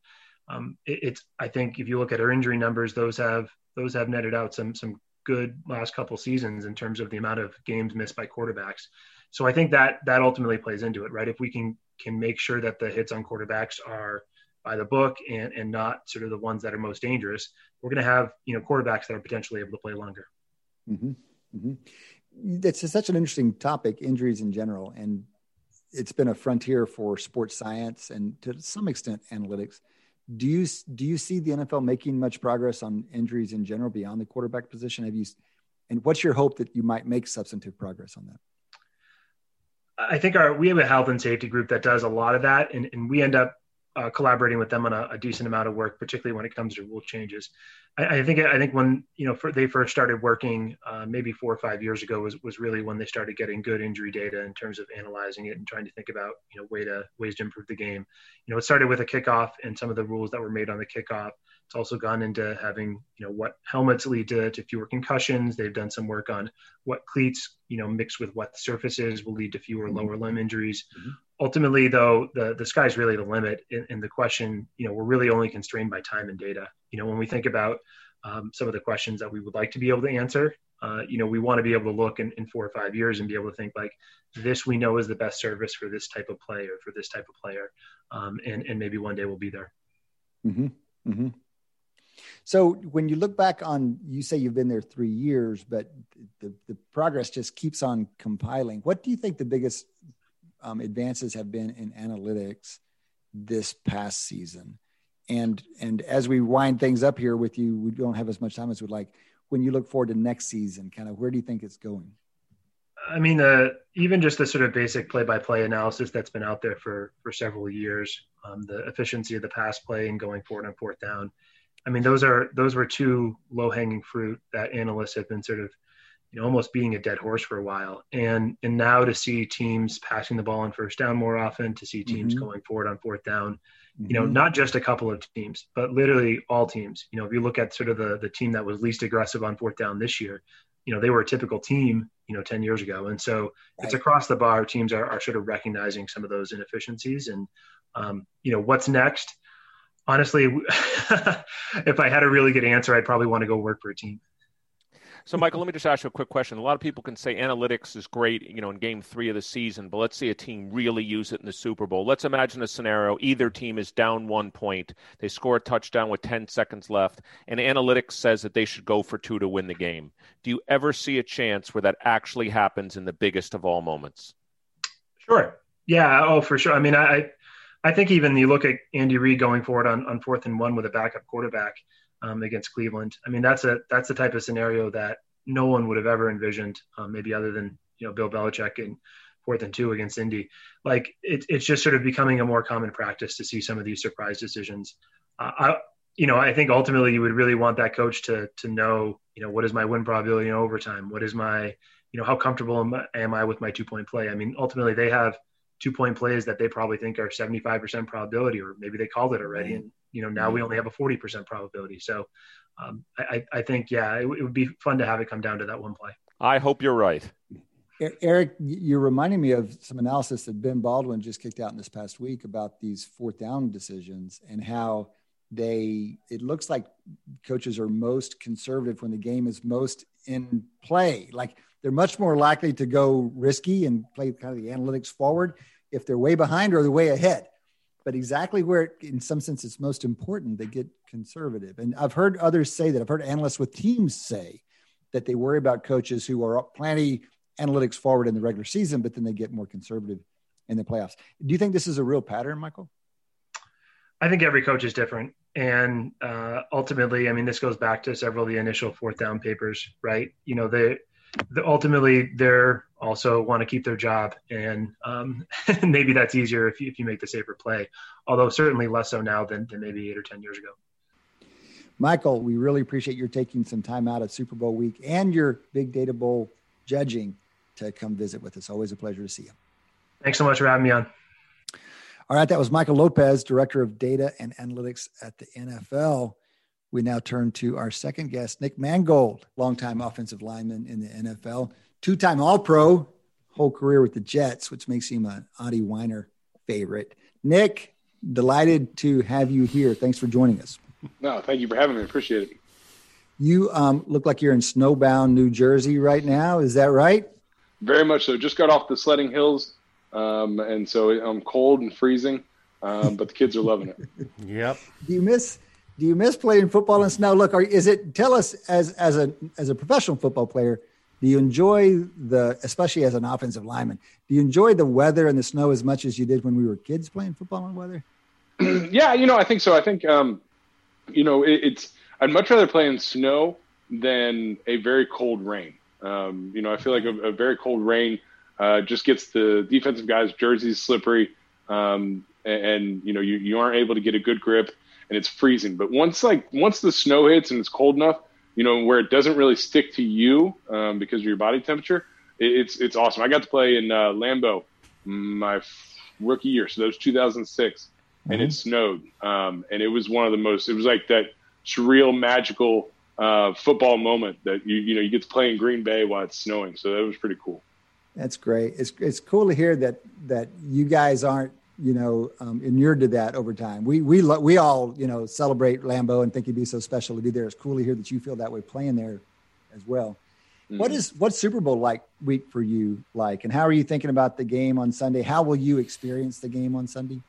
um, it, it's, I think if you look at our injury numbers, those have, those have netted out some, some good last couple seasons in terms of the amount of games missed by quarterbacks. So I think that that ultimately plays into it, right? If we can can make sure that the hits on quarterbacks are by the book and and not sort of the ones that are most dangerous, we're going to have you know quarterbacks that are potentially able to play longer. Mm-hmm. Mm-hmm. It's such an interesting topic, injuries in general, and it's been a frontier for sports science and to some extent analytics. Do you do you see the NFL making much progress on injuries in general beyond the quarterback position? Have you, and what's your hope that you might make substantive progress on that? I think our we have a health and safety group that does a lot of that, and, and we end up uh, collaborating with them on a, a, decent amount of work, particularly when it comes to rule changes. I, I think I think when you know for, they first started working, uh, maybe four or five years ago, was was really when they started getting good injury data in terms of analyzing it and trying to think about you know way to ways to improve the game. You know, it started with a kickoff and some of the rules that were made on the kickoff. It's also gone into having you know what helmets lead to, to fewer concussions. They've done some work on what cleats you know mixed with what surfaces will lead to fewer mm-hmm. lower limb injuries. Mm-hmm ultimately though the the sky's really the limit in, in, the question you know we're really only constrained by time and data you know when we think about um, some of the questions that we would like to be able to answer uh, you know we want to be able to look in, in four or five years and be able to think like this we know is the best service for this type of player for this type of player um, and and maybe one day we'll be there mm-hmm. Mm-hmm. So when you look back on, you say you've been there three years, but the, the progress just keeps on compiling. What do you think the biggest um, advances have been in analytics this past season. And and as we wind things up here with you, we don't have as much time as we'd like. When you look forward to next season, kind of where do you think it's going? I mean, uh, even just the sort of basic play-by-play analysis that's been out there for for several years, um, the efficiency of the pass play and going forward on fourth down. I mean, those are those were two low-hanging fruit that analysts have been sort of you know almost being a dead horse for a while and and now to see teams passing the ball on first down more often to see teams mm-hmm. going forward on fourth down mm-hmm. you know mm-hmm. not just a couple of teams but literally all teams you know if you look at sort of the the team that was least aggressive on fourth down this year you know they were a typical team you know 10 years ago and so right. it's across the bar teams are, are sort of recognizing some of those inefficiencies and um, you know what's next honestly if i had a really good answer i'd probably want to go work for a team so, Michael, let me just ask you a quick question. A lot of people can say analytics is great, you know, in game three of the season, but let's see a team really use it in the Super Bowl. Let's imagine a scenario either team is down one point, they score a touchdown with 10 seconds left, and analytics says that they should go for two to win the game. Do you ever see a chance where that actually happens in the biggest of all moments? Sure. Yeah. Oh, for sure. I mean, I, I think even you look at Andy Reid going forward on, on fourth and one with a backup quarterback um, against Cleveland. I mean, that's a that's the type of scenario that no one would have ever envisioned, um, maybe other than you know Bill Belichick and fourth and two against Indy. Like it, it's just sort of becoming a more common practice to see some of these surprise decisions. Uh, I, you know, I think ultimately you would really want that coach to to know, you know, what is my win probability in overtime? What is my, you know, how comfortable am, am I with my two point play? I mean, ultimately they have two point plays that they probably think are 75% probability, or maybe they called it already. And, you know, now we only have a 40% probability. So um, I, I, think, yeah, it, it, would be fun to have it come down to that one play. I hope you're right. Eric, you're reminding me of some analysis that Ben Baldwin just kicked out in this past week about these fourth down decisions and how they, it looks like coaches are most conservative when the game is most in play. Like they're much more likely to go risky and play kind of the analytics forward if they're way behind or they're way ahead. But exactly where, it, in some sense, it's most important, they get conservative. And I've heard others say that. I've heard analysts with teams say that they worry about coaches who are planning analytics forward in the regular season, but then they get more conservative in the playoffs. Do you think this is a real pattern, Michael? I think every coach is different. And uh, ultimately, I mean, this goes back to several of the initial fourth down papers, right? You know, the the, ultimately they're also want to keep their job and um, maybe that's easier if you, if you make the safer play although certainly less so now than, than maybe eight or ten years ago. Michael we really appreciate your taking some time out of super bowl week and your big data bowl judging to come visit with us. Always a pleasure to see you. Thanks so much for having me on. All right that was michael lopez director of data and analytics at the nfl we now turn to our second guest, Nick Mangold, longtime offensive lineman in the NFL, two time All Pro, whole career with the Jets, which makes him an Adi Wyner favorite. Nick, delighted to have you here. Thanks for joining us. No, thank you for having me. Appreciate it. You um, look like you're in snowbound New Jersey right now. Is that right? Very much so. Just got off the sledding hills, um, and so I'm cold and freezing, um, but the kids are loving it. Yep. Do you miss? Do you miss playing football in snow? Look, are, is it? Tell us as as a as a professional football player, do you enjoy the, especially as an offensive lineman, do you enjoy the weather and the snow as much as you did when we were kids playing football in weather? yeah, you know, I think so. I think, um, you know, it, it's, I'd much rather play in snow than a very cold rain. Um, you know, I feel like a, a very cold rain uh, just gets the defensive guys' jerseys slippery, um, and, and, you know you, you aren't able to get a good grip, and it's freezing. But once like once the snow hits and it's cold enough, you know, where it doesn't really stick to you um, because of your body temperature, it, it's it's awesome. I got to play in uh, Lambeau my rookie year, so that was 2006, mm-hmm. and it snowed, um, and it was one of the most. It was like that surreal, magical uh, football moment that you you know you get to play in Green Bay while it's snowing. So that was pretty cool. That's great. It's it's cool to hear that that you guys aren't you know, um, inured to that over time. We we we all you know celebrate Lambeau and think he'd be so special to be there. It's cool to hear that you feel that way playing there as well. Mm-hmm. What is what's Super Bowl like week for you like, and how are you thinking about the game on Sunday? How will you experience the game on Sunday?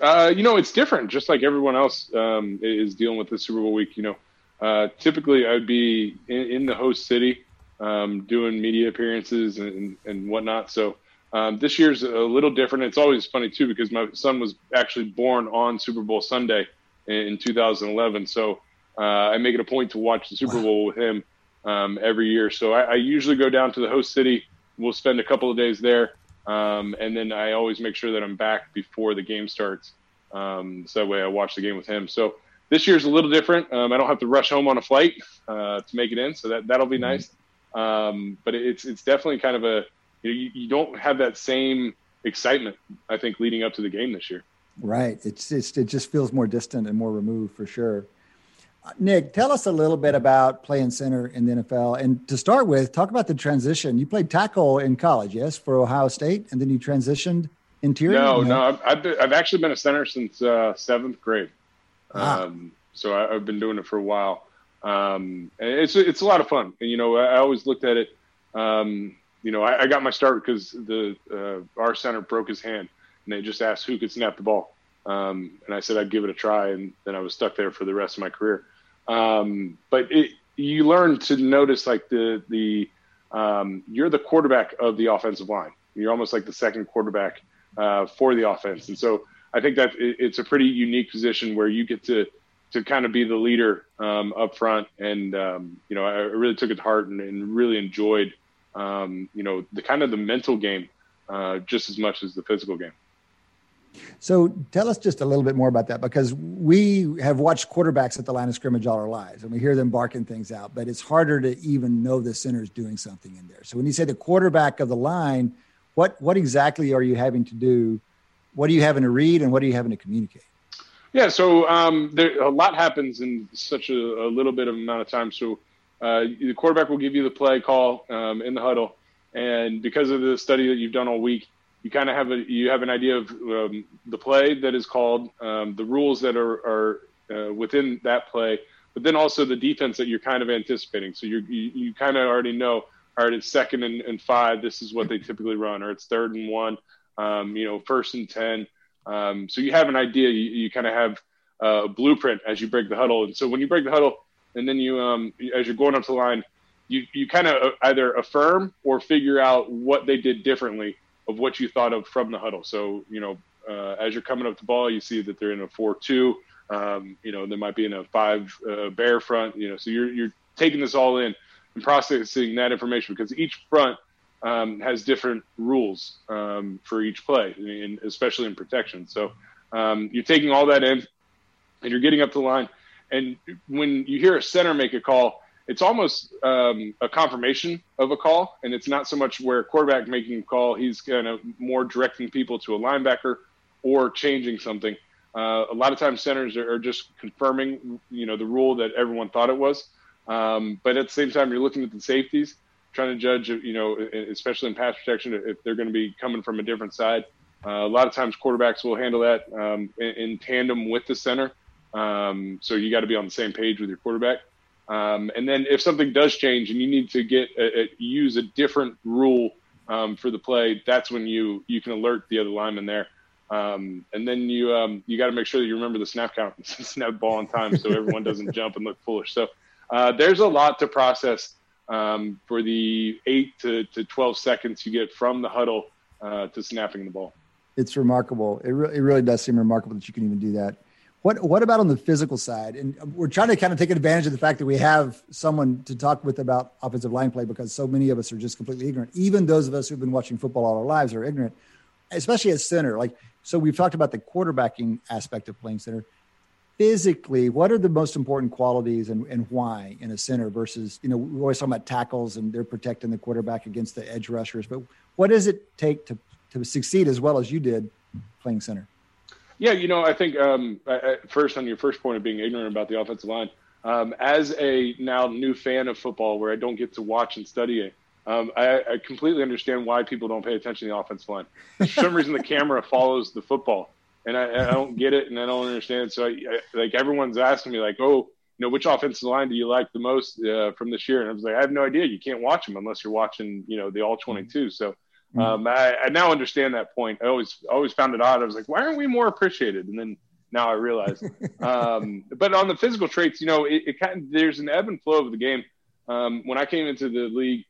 Uh, you know, it's different. Just like everyone else um, is dealing with the Super Bowl week. You know, uh, typically I'd be in, in the host city um, doing media appearances and, and whatnot. So um, this year's a little different. It's always funny too because my son was actually born on Super Bowl Sunday in 2011. So uh, I make it a point to watch the Super Bowl with him um, every year. So I, I, usually go down to the host city. We'll spend a couple of days there, um, and then I always make sure that I'm back before the game starts. Um, so that way I watch the game with him. So this year's a little different. Um, I don't have to rush home on a flight uh, to make it in, so that that'll be mm-hmm. nice. Um, but it's it's definitely kind of a you, know, you, you don't have that same excitement. I think leading up to the game this year. Right. It's, it's it just feels more distant and more removed for sure. Uh, Nick, tell us a little bit about playing center in the NFL. And to start with, talk about the transition. You played tackle in college, yes, for Ohio State, and then you transitioned interior. No, no, I've, I've, been, I've actually been a center since uh, seventh grade. Ah. Um, so I, have been doing it for a while. Um, and it's it's a lot of fun. And you know, I, I always looked at it. Um, you know, I, I got my start because the uh, our center broke his hand, and they just asked who could snap the ball, um, and I said I'd give it a try, and then I was stuck there for the rest of my career. Um, but it, you learn to notice like the the um, you're the quarterback of the offensive line. You're almost like the second quarterback uh, for the offense, and so I think that it, it's a pretty unique position where you get to to kind of be the leader um, up front. And um, you know, I really took it to heart and, and really enjoyed um, you know, the kind of the mental game uh, just as much as the physical game. So tell us just a little bit more about that because we have watched quarterbacks at the line of scrimmage all our lives and we hear them barking things out, but it's harder to even know the center is doing something in there. So when you say the quarterback of the line, what what exactly are you having to do? What are you having to read and what are you having to communicate? Yeah, so um, there, a lot happens in such a, a, little bit of amount of time. So uh, the quarterback will give you the play call um, in the huddle, and because of the study that you've done all week, you kind of have a you have an idea of um, the play that is called, um, the rules that are, are uh, within that play, but then also the defense that you're kind of anticipating. So you you kind of already know. All right, it's second and, and, five. This is what they typically run, or it's third and one. Um, you know, first and ten. Um, so you have an idea. You, you kind of have a blueprint as you break the huddle. And so when you break the huddle, and then you, um, as you're going up the line, you you kind of uh, either affirm or figure out what they did differently of what you thought of from the huddle. So you know, uh, as you're coming up the ball, you see that they're in a four-two. Um, you know, they might be in a five uh, bear front. You know, so you're you're taking this all in and processing that information because each front um, has different rules um, for each play, and especially in protection. So um, you're taking all that in, and you're getting up the line and when you hear a center make a call, it's almost um, a confirmation of a call, and it's not so much where quarterback making a call; he's kind of more directing people to a linebacker or changing something. Uh, a lot of times, centers are, are, just confirming, you know, the rule that everyone thought it was. Um, but at the same time, you're looking at the safeties, trying to judge, you know, especially in pass protection, if they're going to be coming from a different side. Uh, a lot of times, quarterbacks will handle that um, in, in tandem with the center. Um, so you got to be on the same page with your quarterback. Um, and then if something does change and you need to get a, a, use a different rule um, for the play, that's when you you can alert the other lineman there. Um, and then you um, you got to make sure that you remember the snap count, and snap ball on time, so everyone doesn't jump and look foolish. So uh, there's a lot to process um, for the eight to, to 12 seconds you get from the huddle uh, to snapping the ball. It's remarkable. It, re- it really does seem remarkable that you can even do that. What what about on the physical side? And we're trying to kind of take advantage of the fact that we have someone to talk with about offensive line play because so many of us are just completely ignorant. Even those of us who've been watching football all our lives are ignorant, especially at center. Like so, we've talked about the quarterbacking aspect of playing center. Physically, what are the most important qualities and, and why in a center versus you know we're always talk about tackles and they're protecting the quarterback against the edge rushers, but what does it take to to succeed as well as you did playing center? Yeah, you know, I think um, first on your first point of being ignorant about the offensive line, um, as a now new fan of football, where I don't get to watch and study it, um, I, I, completely understand why people don't pay attention to the offensive line. For some reason, the camera follows the football, and I, I, don't get it, and I don't understand. So, I, like everyone's asking me, like, "Oh, you know, which offensive line do you like the most uh, from this year?" And I was like, "I have no idea. You can't watch them unless you're watching, you know, the all 22." So Mm-hmm. Um, I, I, now understand that point. I always always found it odd. I was like, why aren't we more appreciated? And then now I realize. um, but on the physical traits, you know, it, it, kind of there's an ebb and flow of the game. Um, when I came into the league,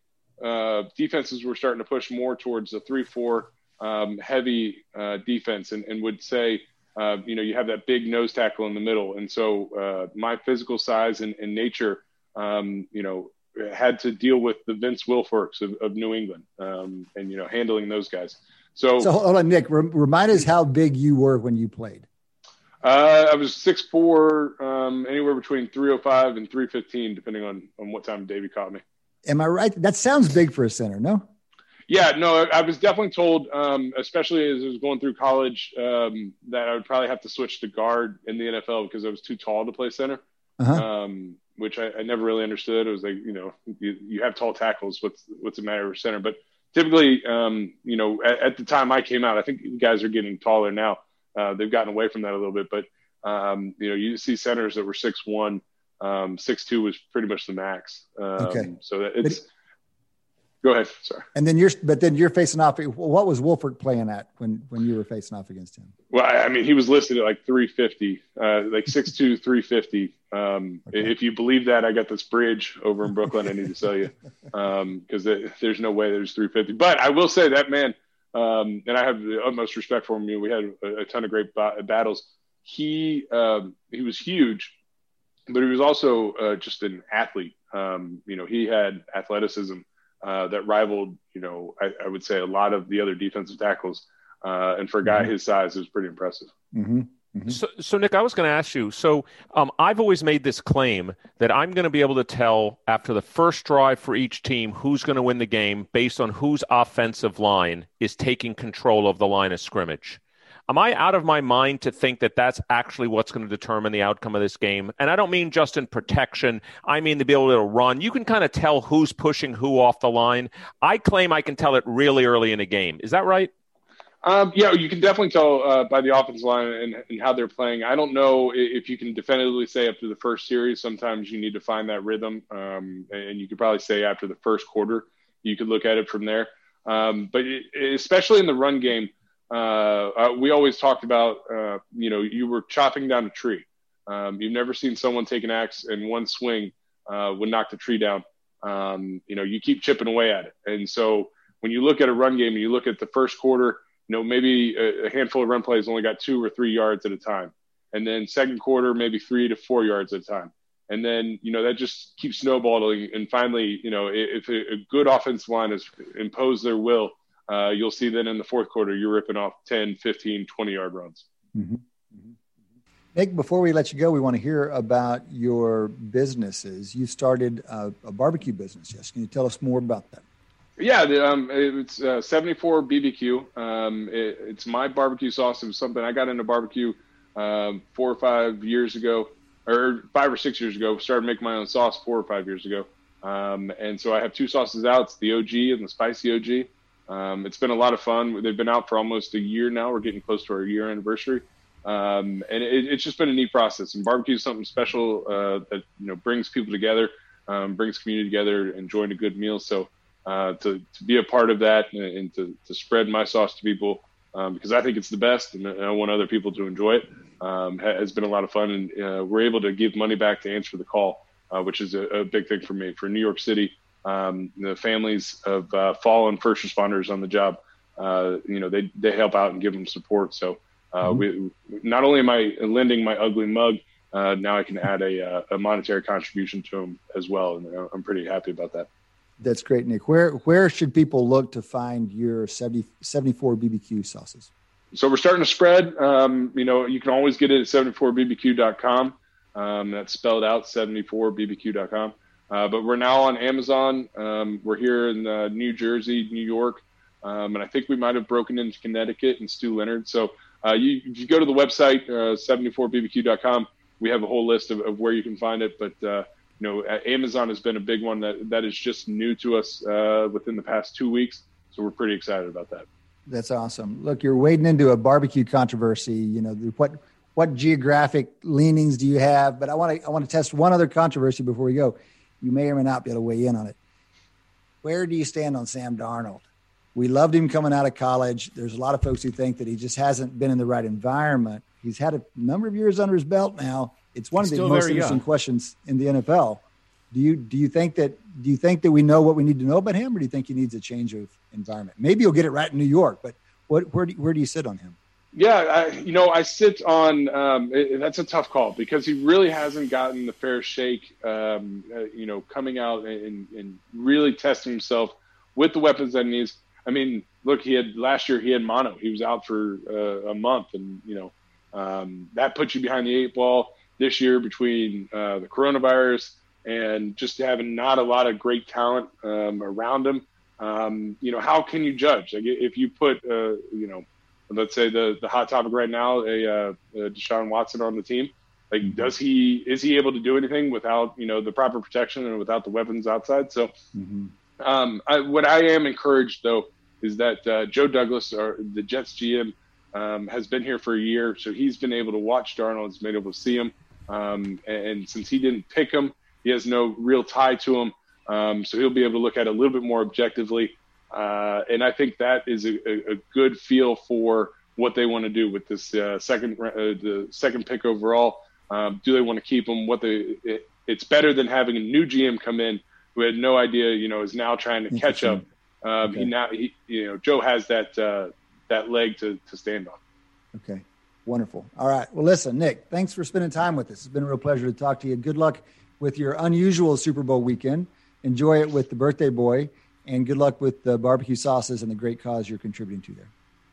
uh, defenses were starting to push more towards a three-four um, heavy uh, defense, and, and, would say, uh, you know, you have that big nose tackle in the middle, and so uh, my physical size and, and nature, um, you know, had to deal with the Vince Wilforks of, of New England, um, and you know, handling those guys. So, so hold on, Nick. remind us how big you were when you played. Uh, I was six four, um, anywhere between three oh five and three fifteen, depending on on what time Davey caught me. Am I right? That sounds big for a center, no? Yeah, no, I was definitely told, um, especially as I was going through college, um, that I would probably have to switch to guard in the NFL because I was too tall to play center. Uh-huh. Um, which I, I, never really understood. It was like, you know, you, you have tall tackles. What's what's the matter with center? But typically, um, you know, at, at, the time I came out, I think guys are getting taller now. Uh, they've gotten away from that a little bit, but um, you know, you see centers that were six one, um, six two was pretty much the max. Um, okay. So that it's. But, Go ahead. Sorry. And then you're, but then you're facing off. What was Wilfork playing at when when you were facing off against him? Well, I mean, he was listed at like 350, uh, like 6'2", 350. Um, okay. If you believe that, I got this bridge over in Brooklyn. I need to sell you because um, there's no way there's 350. But I will say that man, um, and I have the utmost respect for him. You know, we had a, a, ton of great ba- battles. He um, he was huge, but he was also uh, just an athlete. Um, you know, he had athleticism uh, that rivaled, you know, I, I, would say a lot of the other defensive tackles. Uh, and for a guy mm-hmm. his size, it was pretty impressive. Mm-hmm. Mm-hmm. So, so, Nick, I was going to ask you. So, um, I've always made this claim that I'm going to be able to tell after the first drive for each team who's going to win the game based on whose offensive line is taking control of the line of scrimmage. Am I out of my mind to think that that's actually what's going to determine the outcome of this game? And I don't mean just in protection. I mean to be able to run. You can kind of tell who's pushing who off the line. I claim I can tell it really early in a game. Is that right? Um, yeah, you can definitely tell uh, by the offensive line and, and, how they're playing. I don't know if you can definitively say after the first series. Sometimes you need to find that rhythm, um, and you could probably say after the first quarter, you could look at it from there. Um, but especially in the run game, uh, uh, we always talked about, uh, you know, you were chopping down a tree. Um, you've never seen someone take an axe and one swing uh, would knock the tree down. Um, you know, you keep chipping away at it. And so when you look at a run game and you look at the first quarter, you know, maybe a, a handful of run plays only got two or three yards at a time. And then second quarter, maybe three to four yards at a time. And then, you know, that just keeps snowballing. And finally, you know, if a, a good offensive line has imposed their will – uh, you'll see that in the fourth quarter, you're ripping off 10, 15, 20 yard runs. Mm-hmm. Mm-hmm. Nick, before we let you go, we want to hear about your businesses. You started a, a barbecue business, yes? Can you tell us more about that? Yeah, um, it's uh, 74 BBQ. Um, it, it's my barbecue sauce. It was something I got into barbecue um, four or five years ago, or five or six years ago. Started making my own sauce four or five years ago. Um, and so I have two sauces out. It's the OG and the spicy OG. Um, it's been a lot of fun. They've been out for almost a year now. We're getting close to our year anniversary. Um, and it, it's just been a neat process. And barbecue is something special uh, that you know brings people together, um, brings community together, and enjoying a good meal. So uh, to to be a part of that and, and to to spread my sauce to people um, because I think it's the best and I want other people to enjoy it um, has been a lot of fun. And uh, we're able to give money back to answer the call, uh, which is a, a, big thing for me for New York City. Um, the families of uh, fallen first responders on the job, uh, you know, they they help out and give them support. So uh, mm-hmm. we, not only am I lending my ugly mug, uh, now I can add a, uh, a, monetary contribution to them as well, and I'm pretty happy about that. That's great, Nick. Where where should people look to find your 70, 74 BBQ sauces? So we're starting to spread. Um, you know, you can always get it at 74bbq.com. Um, that's spelled out 74bbq.com. Uh, but we're now on Amazon. Um, we're here in uh, New Jersey, New York, um, and I think we might have broken into Connecticut and Stew Leonard. So uh, you, if you go to the website, 74bbq.com, uh, we have a whole list of, of where you can find it. But uh, you know, Amazon has been a big one that that is just new to us within the past two weeks. So we're pretty excited about that. That's awesome. Look, you're wading into a barbecue controversy. You know what what geographic leanings do you have? But I want to I want to test one other controversy before we go. You may or may not be able to weigh in on it. Where do you stand on Sam Darnold? We loved him coming out of college. There's a lot of folks who think that he just hasn't been in the right environment. He's had a number of years under his belt now. It's one He's of the most interesting young. questions in the NFL. Do you do you think that do you think that we know what we need to know about him, or do you think he needs a change of environment? Maybe he'll get it right in New York, but what where do, where do you sit on him? Yeah, I, you know, I sit on. Um, it, that's a tough call because he really hasn't gotten the fair shake. Um, uh, you know, coming out and, and really testing himself with the weapons that he needs. I mean, look, he had last year he had mono. He was out for uh, a month, and you know um, that puts you behind the eight ball this year between uh, the coronavirus and just having not a lot of great talent um, around him. Um, you know, how can you judge? Like if you put, uh, you know, let's say the the hot topic right now, a, uh, a Deshaun Watson on the team. Like, mm-hmm. does he is he able to do anything without you know the proper protection and without the weapons outside? So, mm-hmm. um, I, what I am encouraged though is that uh, Joe Douglas, or the Jets GM, um, has been here for a year, so he's been able to watch Darnold, he's been able to see him, um, and, and, since he didn't pick him, he has no real tie to him, um, so he'll be able to look at it a little bit more objectively, uh, and I think that is a, a, good feel for what they want to do with this uh, second uh, the second pick overall. Um, do they want to keep him? What they it, it's better than having a new GM come in who had no idea, you know, is now trying to catch up. Um, okay. He now, he, you know, Joe has that uh, that leg to, to stand on. Okay. Wonderful. All right. Well, listen, Nick, thanks for spending time with us. It's been a real pleasure to talk to you. Good luck with your unusual Super Bowl weekend. Enjoy it with the birthday boy, and good luck with the barbecue sauces and the great cause you're contributing to there.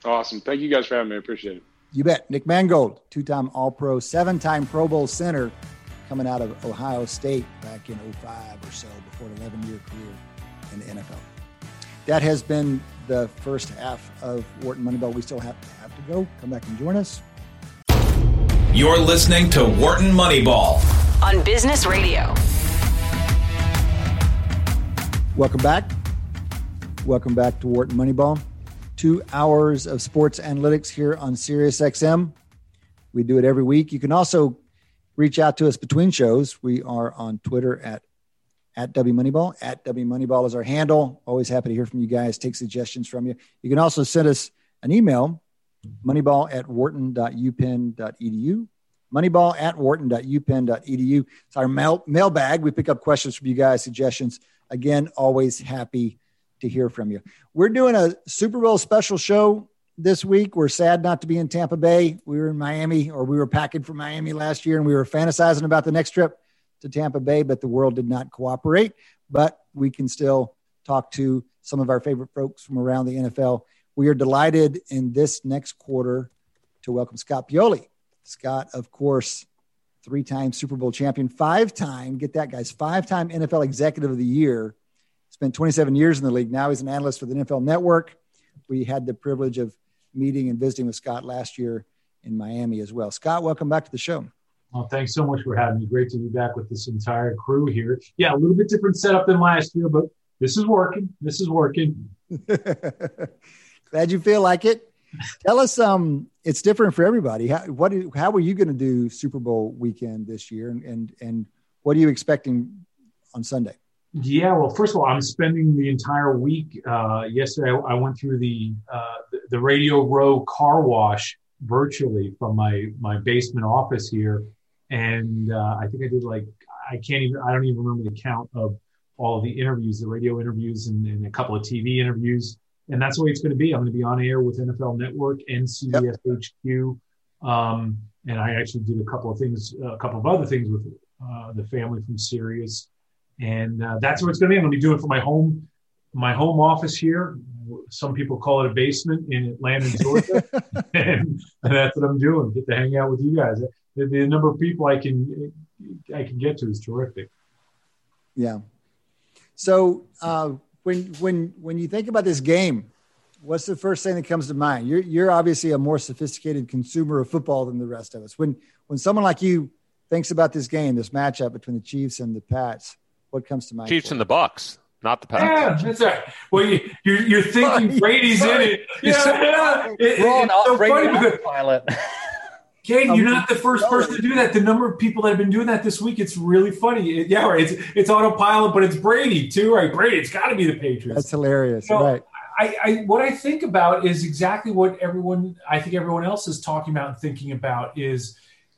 Awesome. Thank you guys for having me. I appreciate it. You bet. Nick Mangold, two time All Pro, seven time Pro Bowl center, coming out of Ohio State back in 05 or so before an 11 year career in the NFL. That has been the first half of Wharton Moneyball. We still have, to, have to go. Come back and join us. You're listening to Wharton Moneyball on Business Radio. Welcome back. Welcome back to Wharton Moneyball. Two hours of sports analytics here on SiriusXM. We do it every week. You can also reach out to us between shows. We are on Twitter at at W Moneyball. At W Moneyball is our handle. Always happy to hear from you guys, take suggestions from you. You can also send us an email, moneyball at wharton.upenn.edu. Moneyball at wharton.upenn.edu. It's our mail, mailbag. We pick up questions from you guys, suggestions. Again, always happy to hear from you. We're doing a Super Bowl special show this week. We're sad not to be in Tampa Bay. We were in Miami, or we were packing for Miami last year, and we were fantasizing about the next trip to Tampa Bay, but the world did not cooperate. But we can still talk to some of our favorite folks from around the NFL. We are delighted in this next quarter to welcome Scott Pioli. Scott, of course, three time Super Bowl champion, five time, get that, guys, five time NFL Executive of the Year. Spent 27 years in the league. Now he's an analyst for the NFL Network. We had the privilege of meeting and visiting with Scott last year in Miami as well. Scott, welcome back to the show. Well, thanks so much for having me. Great to be back with this entire crew here. Yeah, a little bit different setup than last year, but this is working. This is working. Glad you feel like it. Tell us, um, it's different for everybody. How, what, how are you going to do Super Bowl weekend this year? And, and, and what are you expecting on Sunday? Yeah, well, first of all, I'm spending the entire week. Uh, yesterday, I, I, went through the, uh, the, Radio Row car wash virtually from my my basement office here, and uh, I think I did like I can't even I don't even remember the count of all of the interviews, the radio interviews, and, and a couple of TV interviews, and that's the way it's going to be. I'm going to be on air with NFL Network and CBS yep. HQ, um, and I actually did a couple of things, a couple of other things with uh, the family from Sirius and uh, that's what it's going to be. I'm going to be doing for my home, my home office here. Some people call it a basement in Atlanta, Georgia, and, and, that's what I'm doing. Get to hang out with you guys. The, the, number of people I can I can get to is terrific. Yeah. So uh, when when when you think about this game, what's the first thing that comes to mind? You're you're obviously a more sophisticated consumer of football than the rest of us. When when someone like you thinks about this game, this matchup between the Chiefs and the Pats, what comes to mind? Chiefs and the Bucs, not the Pats. Yeah, that's right. Well, you, you're, you're thinking Brady's in it. Yeah, yeah. It, We're it's so funny because pilot. Cade, you're not the first person to do that. The number of people that have been doing that this week, it's really funny. It, yeah, right. It's it's autopilot, but it's Brady too, right? Brady, it's got to be the Patriots. That's hilarious, right? I, I, what I think about is exactly what everyone I think everyone else is talking about and thinking about is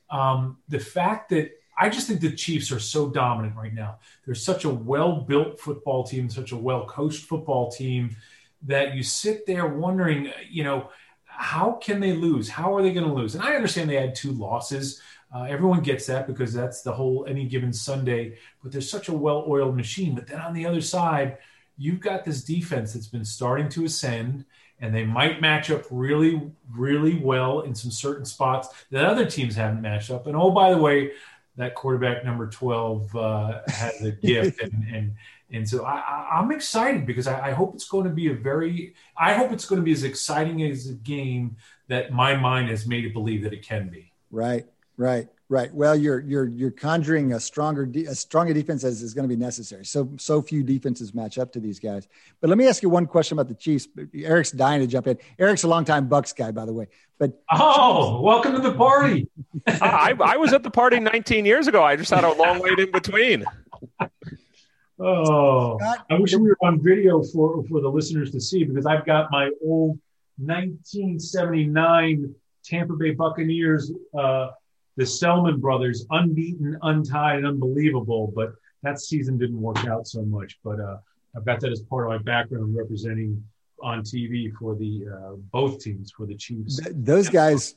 um, the fact that I just think the Chiefs are so dominant right now. They're such a well built football team, such a well coached football team that you sit there wondering, you know, how can they lose? How are they going to lose? And I understand they had two losses. Uh, everyone gets that because that's the whole any given Sunday. But they're such a well oiled machine. But then on the other side, you've got this defense that's been starting to ascend and they might match up really, really well in some certain spots that other teams haven't matched up. And oh, by the way, that quarterback number 12 uh, has a gift and, and and so I, am excited because I, I, hope it's going to be a very I hope it's going to be as exciting as a game that my mind has made it believe that it can be. Right, right. Right. Well, you're you're you're conjuring a stronger de- a stronger defense as is going to be necessary. So so few defenses match up to these guys. But let me ask you one question about the Chiefs. Eric's dying to jump in. Eric's a longtime Bucs guy, by the way. But oh, welcome to the party. I, I was at the party 19 years ago. I just had a long wait in between. Oh, I wish we were on video for for the listeners to see because I've got my old 1979 Tampa Bay Buccaneers. Uh, the Selmon brothers, unbeaten, untied, and unbelievable. But that season didn't work out so much. But uh, I've got that as part of my background representing on TV for the uh, both teams for the Chiefs. Th- those guys,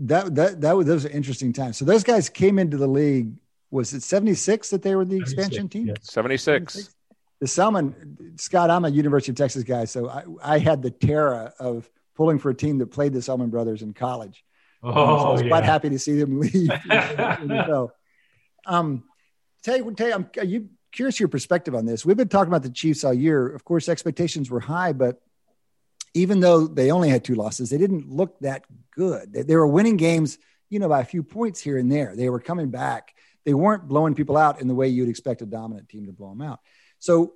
that that that was those are interesting times. So those guys came into the league. Was it seventy six that they were the expansion team? Yes. Seventy six. The Selmon Scott, I'm a University of Texas guy, so I, I had the terror of pulling for a team that played the Selmon brothers in college. Oh, so I was yeah. quite happy to see them leave. so, um, tell you, tell you, I'm are you curious your perspective on this. We've been talking about the Chiefs all year. Of course, expectations were high, but even though they only had two losses, they didn't look that good. They, they were winning games, you know, by a few points here and there. They were coming back. They weren't blowing people out in the way you'd expect a dominant team to blow them out. So,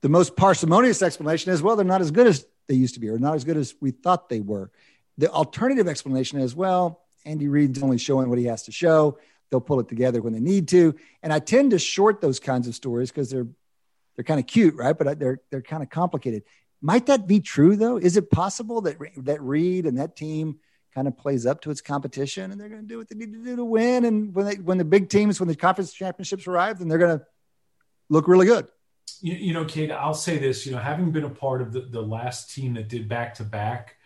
the most parsimonious explanation is, well, they're not as good as they used to be, or not as good as we thought they were. The alternative explanation is, well, Andy Reid's only showing what he has to show. They'll pull it together when they need to. And I tend to short those kinds of stories because they're they're kind of cute, right? But uh, they're they're kind of complicated. Might that be true though? Is it possible that that Reid and that team kind of plays up to its competition and they're going to do what they need to do to win? And when they when the big teams, when the conference championships arrive, then they're going to look really good. You, you know, Cade, I'll say this. You know, having been a part of the, the last team that did back to back,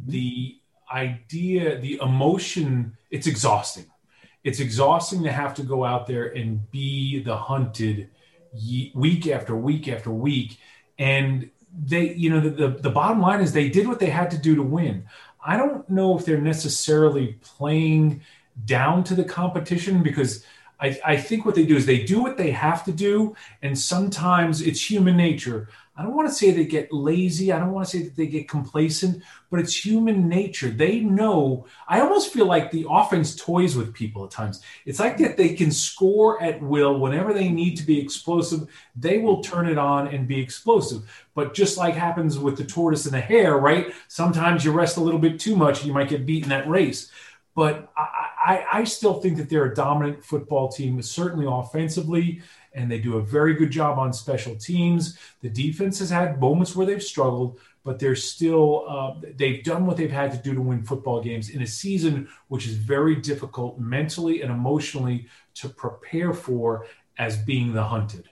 Mm-hmm. the idea, the emotion, it's exhausting. It's exhausting to have to go out there and be the hunted week after week after week. And they, you know, the, the, the bottom line is they did what they had to do to win. I don't know if they're necessarily playing down to the competition because I, I think what they do is they do what they have to do. And sometimes it's human nature. I don't want to say they get lazy. I don't want to say that they get complacent, but it's human nature. They know. I almost feel like the offense toys with people at times. It's like that they can score at will whenever they need to be explosive. They will turn it on and be explosive. But just like happens with the tortoise and the hare, right? Sometimes you rest a little bit too much and you might get beaten that race. But I, I, I still think that they're a dominant football team, certainly offensively and they do a very good job on special teams. The defense has had moments where they've struggled, but they're still uh, they've done what they've had to do to win football games in a season which is very difficult mentally and emotionally to prepare for as being the hunted.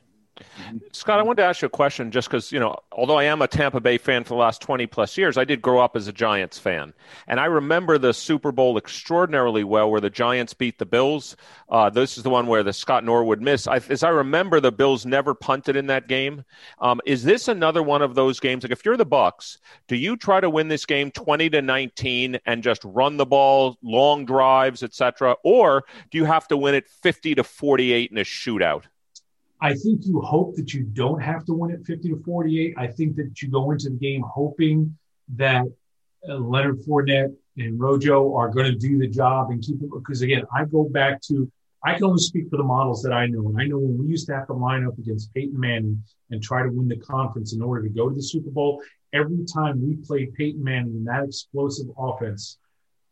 Scott, I wanted to ask you a question just because, you know, although I am a Tampa Bay fan for the last 20 plus years, I did grow up as a Giants fan. And I remember the Super Bowl extraordinarily well where the Giants beat the Bills. Uh, this is the one where the Scott Norwood miss. I, as I remember, the Bills never punted in that game. Um, is this another one of those games? Like, if you're the Bucs, do you try to win this game 20 to 19 and just run the ball, long drives, etc., or do you have to win it 50 to 48 in a shootout? I think you hope that you don't have to win it 50 to 48. I think that you go into the game hoping that uh, Leonard Fournette and Rojo are going to do the job and keep it. Because again, I go back to, I can only speak for the models that I know. And I know when we used to have to line up against Peyton Manning and try to win the conference in order to go to the Super Bowl, every time we played Peyton Manning in that explosive offense,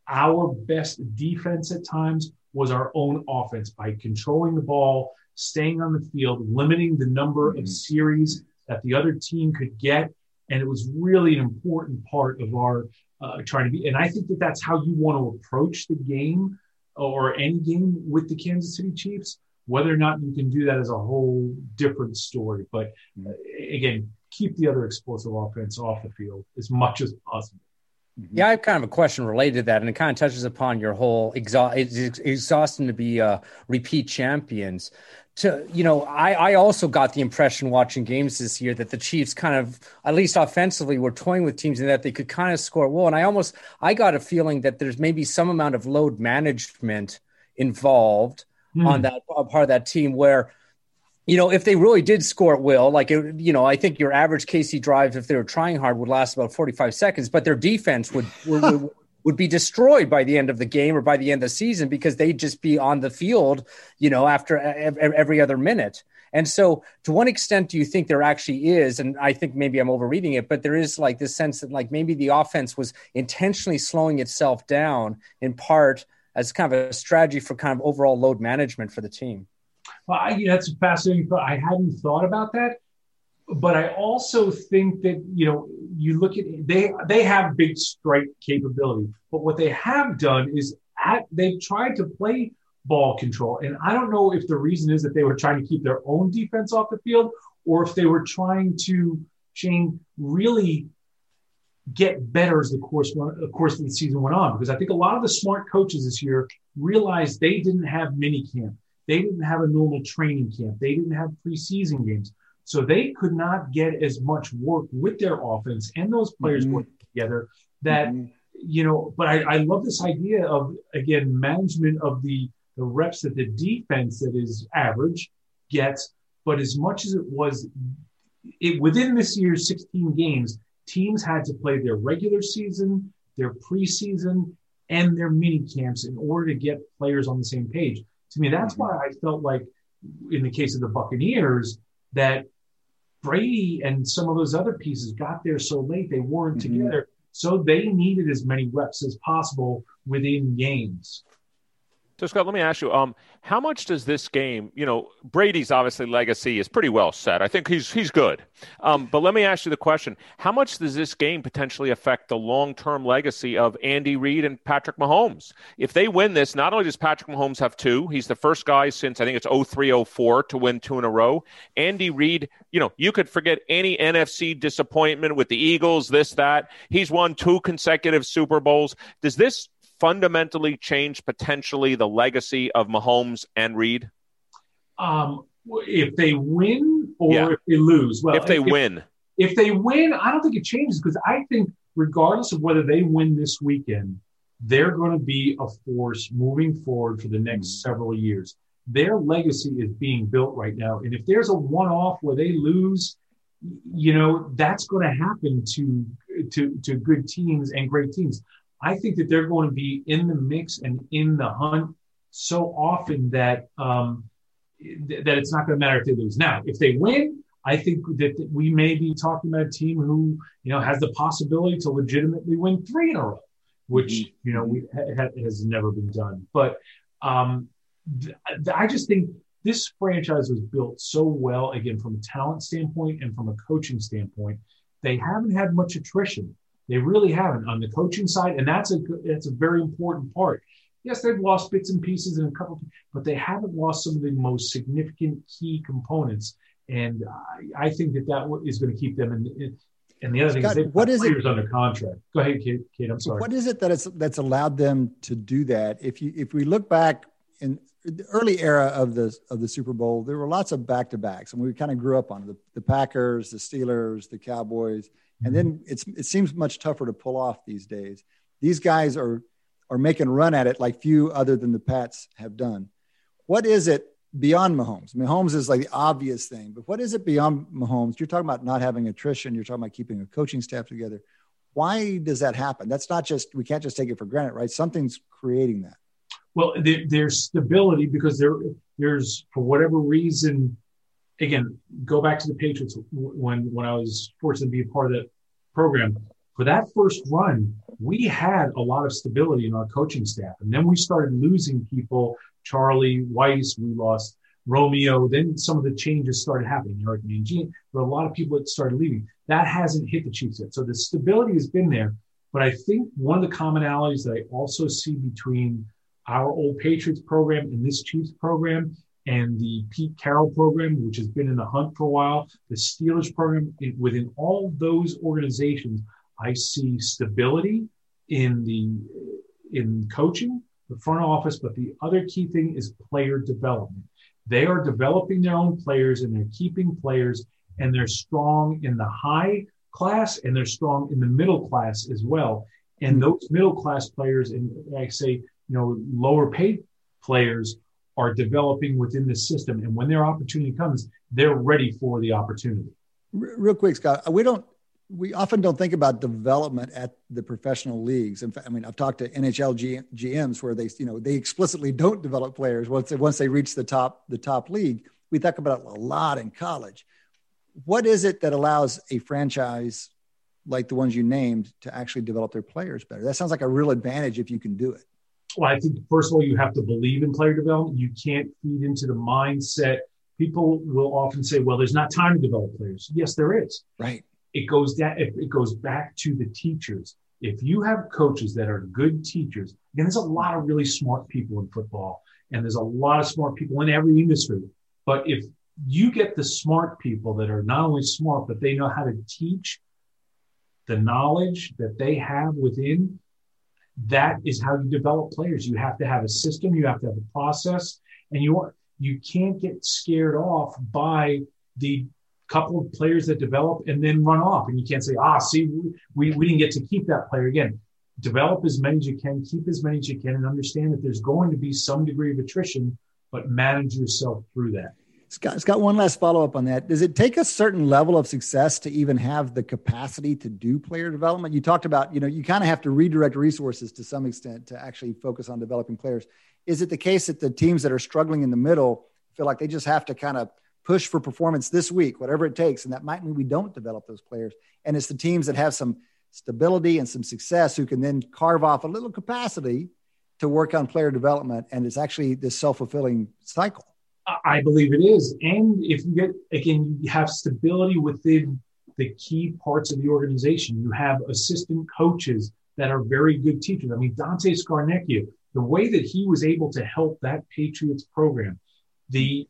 our best defense at times was our own offense by controlling the ball staying on the field, limiting the number of mm-hmm. series that the other team could get. And it was really an important part of our uh, trying to be. And I think that that's how you want to approach the game or any game with the Kansas City Chiefs. Whether or not you can do that is a whole different story. But uh, again, keep the other explosive offense off the field as much as possible. Mm-hmm. Yeah, I have kind of a question related to that, and it kind of touches upon your whole exhaust. It's exhausting to be uh, repeat champions to you know I, I also got the impression watching games this year that the chiefs kind of at least offensively were toying with teams and that they could kind of score well and i almost i got a feeling that there's maybe some amount of load management involved mm. on that part of that team where you know if they really did score at will like it, you know i think your average kc drive if they were trying hard would last about 45 seconds but their defense would, would would be destroyed by the end of the game or by the end of the season because they'd just be on the field, you know, after every other minute. And so, to what extent do you think there actually is? And I think maybe I'm overreading it, but there is like this sense that like maybe the offense was intentionally slowing itself down in part as kind of a strategy for kind of overall load management for the team. Well, I, that's a fascinating thought. I hadn't thought about that but I also think that you know you look at they they have big strike capability, but what they have done is at, they've tried to play ball control, and I don't know if the reason is that they were trying to keep their own defense off the field, or if they were trying to Shane really get better as the course the course of the season went on. Because I think a lot of the smart coaches this year realized they didn't have mini camp, they didn't have a normal training camp, they didn't have preseason games. So they could not get as much work with their offense and those players mm-hmm. working together that, mm-hmm. you know, but I, I love this idea of, again, management of the, the reps that the defense that is average gets. But as much as it was it, within this year's 16 games, teams had to play their regular season, their preseason, and their mini camps in order to get players on the same page. To me, that's mm-hmm. why I felt like, in the case of the Buccaneers, that Brady and some of those other pieces got there so late they weren't mm-hmm. together. So they needed as many reps as possible within games. So Scott, let me ask you, um, how much does this game, you know, Brady's obviously legacy is pretty well set. I think he's he's good. Um, but let me ask you the question: How much does this game potentially affect the long-term legacy of Andy Reid and Patrick Mahomes? If they win this, not only does Patrick Mahomes have two, he's the first guy since I think it's 0304 to win two in a row. Andy Reid, you know, you could forget any NFC disappointment with the Eagles, this that. He's won two consecutive Super Bowls. Does this fundamentally change potentially the legacy of Mahomes and Reid? Um, if they win or yeah. if they lose. Well, if they if, win, if they win, I don't think it changes because I think regardless of whether they win this weekend, they're going to be a force moving forward for the next mm-hmm. several years. Their legacy is being built right now, and if there's a one-off where they lose, you know that's going to happen to to to good teams and great teams. I think that they're going to be in the mix and in the hunt so often that um, th- that it's not going to matter if they lose. Now, if they win, I think that we may be talking about a team who you know has the possibility to legitimately win three in a row, which mm-hmm. you know we, ha- has never been done. But um, th- I just think this franchise was built so well again from a talent standpoint and from a coaching standpoint. They haven't had much attrition. They really haven't on the coaching side, and that's a that's a very important part. Yes, they've lost bits and pieces in a couple, but they haven't lost some of the most significant key components. And I, I think that that is going to keep them in. in and the other Scott, thing is, what is players it, under contract. Go ahead, Kate. Kate I'm sorry. What is it that it's that's allowed them to do that? If you if we look back in the early era of the of the Super Bowl, there were lots of back to backs, and we kind of grew up on the, the Packers, the Steelers, the Cowboys, and mm-hmm. then it's it seems much tougher to pull off these days. These guys are are making run at it like few other than the Pats have done. What is it beyond Mahomes? Mahomes is like the obvious thing, but what is it beyond Mahomes? You're talking about not having attrition. You're talking about keeping a coaching staff together. Why does that happen? That's not just we can't just take it for granted, right? Something's creating that. Well, there, there's stability because there there's for whatever reason. Again, go back to the Patriots when when I was fortunate to be a part of that program for that first run, we had a lot of stability in our coaching staff. And then we started losing people, Charlie Weis, we lost Romeo. Then some of the changes started happening. Eric Mangini, there were a lot of people that started leaving. That hasn't hit the Chiefs yet. So the stability has been there. But I think one of the commonalities that I also see between our old Patriots program and this Chiefs program and the Pete Carroll program, which has been in the hunt for a while, the Steelers program, within all those organizations, I see stability in the in coaching, the front office, but the other key thing is player development. They are developing their own players and they're keeping players and they're strong in the high class and they're strong in the middle class as well. And hmm. those middle class players and I say, you know, lower paid players are developing within the system. And when their opportunity comes, they're ready for the opportunity. Real quick, Scott, we don't we often don't think about development at the professional leagues. In fact, I mean, I've talked to NHL GMs where they, you know, they explicitly don't develop players once they, once they reach the top the top league. We talk about it a lot in college. What is it that allows a franchise like the ones you named to actually develop their players better? That sounds like a real advantage if you can do it. Well, I think first of all, you have to believe in player development. You can't feed into the mindset. People will often say, "Well, there's not time to develop players." Yes, there is. Right it goes that it goes back to the teachers. If you have coaches that are good teachers, again, there's a lot of really smart people in football, and there's a lot of smart people in every industry. But if you get the smart people that are not only smart, but they know how to teach the knowledge that they have within, that is how you develop players. You have to have a system, you have to have a process, and you you can't get scared off by the couple of players that develop and then run off. And you can't say, ah, see, we, we didn't get to keep that player again. Develop as many as you can, keep as many as you can, and understand that there's going to be some degree of attrition, but manage yourself through that. Scott, Scott, one last follow up on that. Does it take a certain level of success to even have the capacity to do player development? You talked about, you know, you kind of have to redirect resources to some extent to actually focus on developing players. Is it the case that the teams that are struggling in the middle feel like they just have to kind of push for performance this week, whatever it takes. And that might mean we don't develop those players. And it's the teams that have some stability and some success who can then carve off a little capacity to work on player development. And it's actually this self fulfilling cycle. I believe it is. And if you get, again, you have stability within the key parts of the organization. You have assistant coaches that are very good teachers. I mean, Dante Scarnecchia, the way that he was able to help that Patriots program, the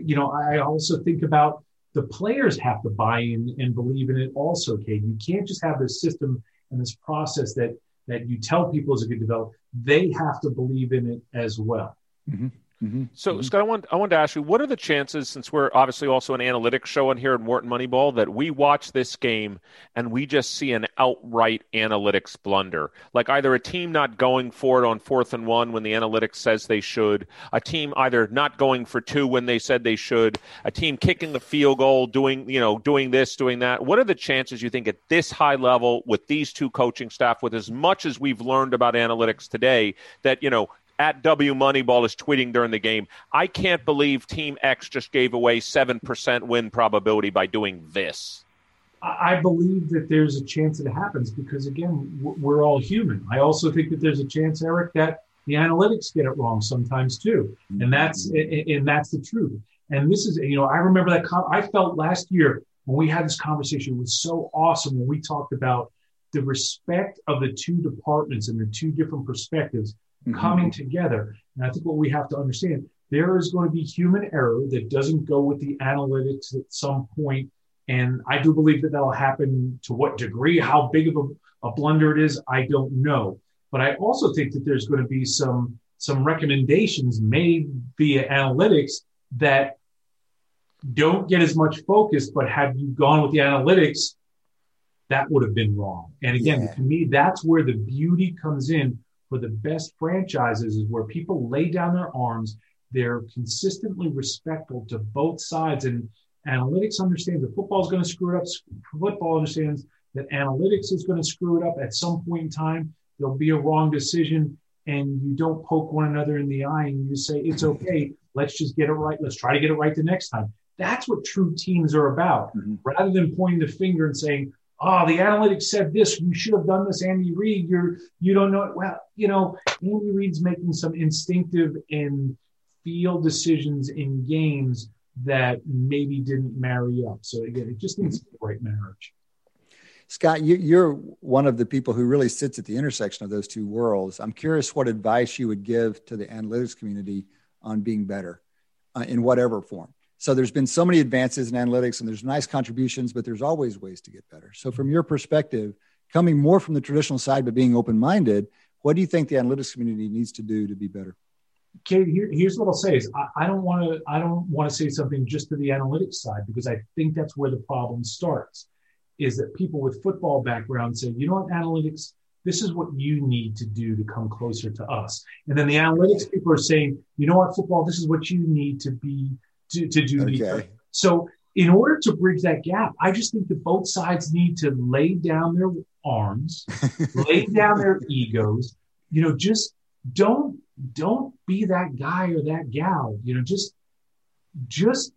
you know, I also think about the players have to buy in and believe in it also, Kate. You can't just have this system and this process that that you tell people is a good develop. They have to believe in it as well. Mm-hmm. Mm-hmm. So, mm-hmm. Scott, I want I wanted to ask you, what are the chances, since we're obviously also an analytics show on here at Wharton Moneyball, that we watch this game and we just see an outright analytics blunder, like either a team not going for it on fourth and one when the analytics says they should, a team either not going for two when they said they should, a team kicking the field goal, doing you know doing this, doing that. What are the chances you think at this high level with these two coaching staff, with as much as we've learned about analytics today, that you know at W Moneyball is tweeting during the game. I can't believe Team X just gave away 7% win probability by doing this. I believe that there's a chance it happens because, again, we're all human. I also think that there's a chance, Eric, that the analytics get it wrong sometimes too. And that's, mm-hmm. and that's the truth. And this is, you know, I remember that I felt last year when we had this conversation, it was so awesome when we talked about the respect of the two departments and the two different perspectives mm-hmm. coming together. And I think what we have to understand there is going to be human error that doesn't go with the analytics at some point. And I do believe that that'll happen to what degree, how big of a, a blunder it is, I don't know. But I also think that there's going to be some some recommendations made via analytics that don't get as much focus, but had you gone with the analytics, that would have been wrong. And again, yeah. to me, that's where the beauty comes in for the best franchises is where people lay down their arms. They're consistently respectful to both sides. And analytics understands that football is going to screw it up. Football understands that analytics is going to screw it up at some point in time. There'll be a wrong decision, and you don't poke one another in the eye and you say, it's okay. Let's just get it right. Let's try to get it right the next time. That's what true teams are about. Mm-hmm. Rather than pointing the finger and saying, oh, the analytics said this. You should have done this, Andy Reid. You're you don't know. it. Well, you know, Andy Reid's making some instinctive and feel decisions in games that maybe didn't marry up. So again, it just needs the right marriage. Scott, you, are one of the people who really sits at the intersection of those two worlds. I'm curious what advice you would give to the analytics community on being better uh, in whatever form. So there's been so many advances in analytics and there's nice contributions, but there's always ways to get better. So from your perspective, coming more from the traditional side, but being open-minded, what do you think the analytics community needs to do to be better? Kate, here, here's what I'll say is I, I don't want to I don't want to say something just to the analytics side because I think that's where the problem starts. Is that people with football background say, you know what, analytics, this is what you need to do to come closer to us. And then the analytics people are saying, you know what, football, this is what you need to be to, to do okay. So in order to bridge that gap, I just think that both sides need to lay down their arms, lay down their egos. You know, just don't don't be that guy or that gal. You know, just just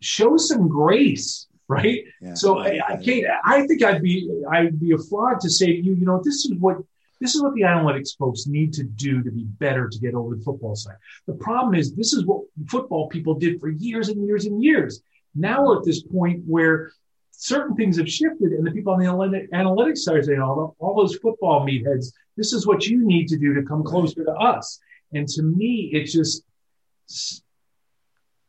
show some grace, right? Yeah. So, I, I, Kate, I think I'd be I'd be a fraud to say to you, you know, this is what this is what the analytics folks need to do to be better to get over the football side. The problem is this is what football people did for years and years and years. Now we're at this point where certain things have shifted and the people on the analytics side are saying, oh, all, all those football meatheads, this is what you need to do to come closer to us. And to me, it's just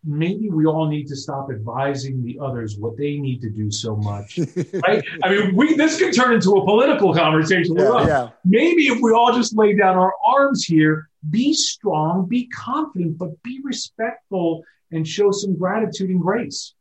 maybe we all need to stop advising the others what they need to do so much. right? I mean, we this could turn into a political conversation. Yeah, yeah. Maybe if we all just lay down our arms here, be strong, be confident, but be respectful and show some gratitude and grace.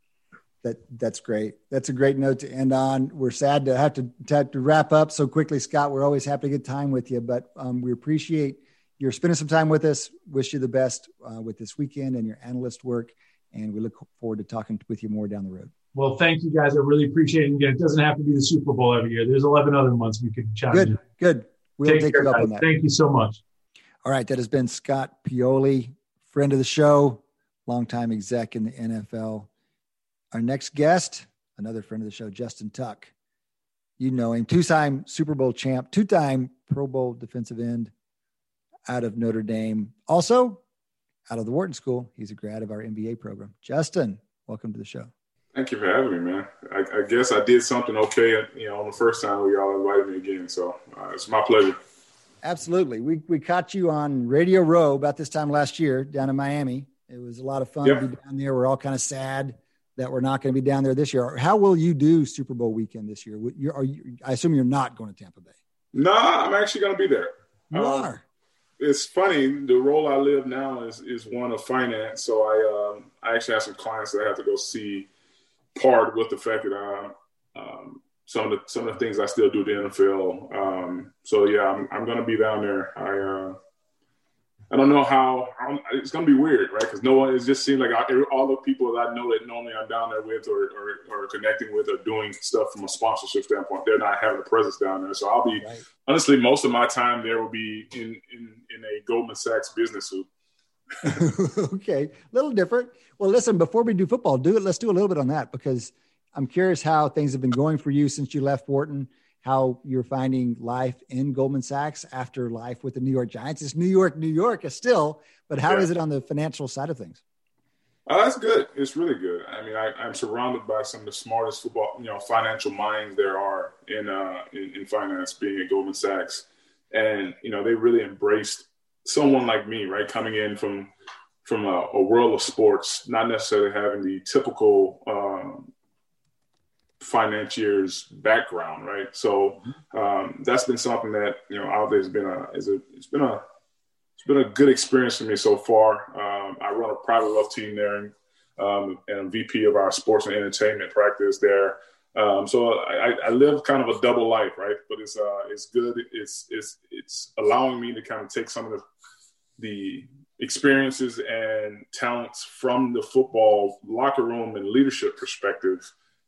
That that's great. That's a great note to end on. We're sad to have to, to, have to wrap up so quickly, Scott. We're always happy to get time with you, but um, we appreciate you're spending some time with us. Wish you the best uh, with this weekend and your analyst work. And we look forward to talking with you more down the road. Well, thank you guys. I really appreciate it. Again, it doesn't have to be the Super Bowl every year. There's 11 other months we could chat. Good, good. We'll take, take care, you up guys. on that. Thank you so much. All right. That has been Scott Pioli, friend of the show, longtime exec in the NFL. Our next guest, another friend of the show, Justin Tuck. You know him, two time Super Bowl champ, two time Pro Bowl defensive end, out of Notre Dame. Also, out of the Wharton School, he's a grad of our MBA program. Justin, welcome to the show. Thank you for having me, man. I, I guess I did something okay, you know, on the first time we all invited me again. So uh, it's my pleasure. Absolutely. We, we caught you on Radio Row about this time last year down in Miami. It was a lot of fun yep. to be down there. We're all kind of sad that we're not going to be down there this year. How will you do Super Bowl weekend this year? You're, are you, I assume you're not going to Tampa Bay. No, I'm actually going to be there. You um, are. It's funny. The role I live now is is one of finance. So I um, I actually have some clients that I have to go see. Part with the fact that I um, some of the some of the things I still do the NFL. Um, so yeah, I'm I'm gonna be down there. I uh, I don't know how it's going to be weird, right? Because no one. It just seems like I, all the people that I know that normally I'm down there with or, or, or connecting with or doing stuff from a sponsorship standpoint, they're not having a presence down there. So I'll be right. honestly most of my time there will be in in in a Goldman Sachs business suit. okay, a little different. Well, listen, before we do football, do it. Let's do a little bit on that because I'm curious how things have been going for you since you left Wharton how you're finding life in Goldman Sachs after life with the New York Giants. It's New York, New York is still, but how yeah. is it on the financial side of things? Oh, that's good. It's really good. I mean, I, am surrounded by some of the smartest football, you know, financial minds there are in, uh, in, in finance, being at Goldman Sachs, and you know, they really embraced someone like me, right, coming in from from a, a world of sports, not necessarily having the typical um, financier's background, right? So um, that's been something that you know out there has been a is a it's been a it's been a good experience for me so far. Um, I run a private wealth team there, and, um, and I'm VP of our sports and entertainment practice there. Um, so I, I, live kind of a double life, right? But it's uh, it's good. It's it's it's allowing me to kind of take some of the the experiences and talents from the football locker room and leadership perspective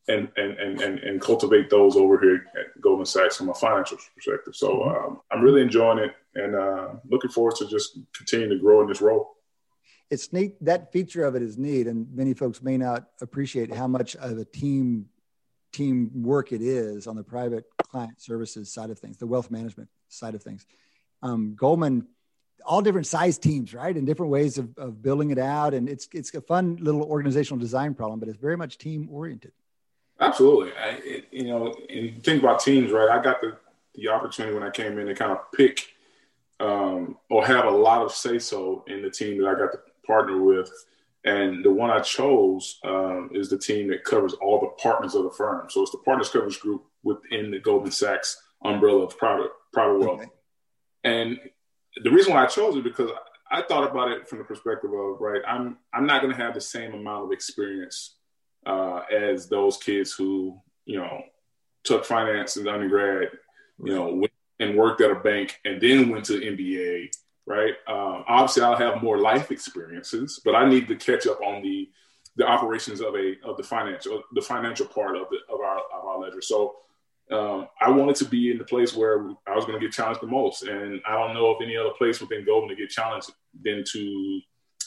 and, and, and, and, and cultivate those over here at Goldman Sachs from a financial perspective. So mm-hmm. um, I'm really enjoying it and uh, looking forward to just continuing to grow in this role. It's neat. That feature of it is neat, and many folks may not appreciate how much of a team team work it is on the private client services side of things, the wealth management side of things. Um, Goldman, all different size teams, right, and different ways of, of building it out, and it's it's a fun little organizational design problem, but it's very much team oriented. Absolutely. I, it, you know, and think about teams, right? I got the, the opportunity when I came in to kind of pick um, or have a lot of say so in the team that I got to partner with. And the one I chose um, is the team that covers all the partners of the firm. So it's the partners coverage group within the Goldman Sachs umbrella of private private wealth. Okay. And the reason why I chose it because I thought about it from the perspective of right, I'm I'm not going to have the same amount of experience uh, as those kids who you know took finance in undergrad, you know, went and worked at a bank and then went to MBA. Right. Um, obviously, I'll have more life experiences, but I need to catch up on the the operations of a of the financial the financial part of the of our of our ledger. So um, I wanted to be in the place where I was going to get challenged the most, and I don't know if any other place within Goldman to get challenged than to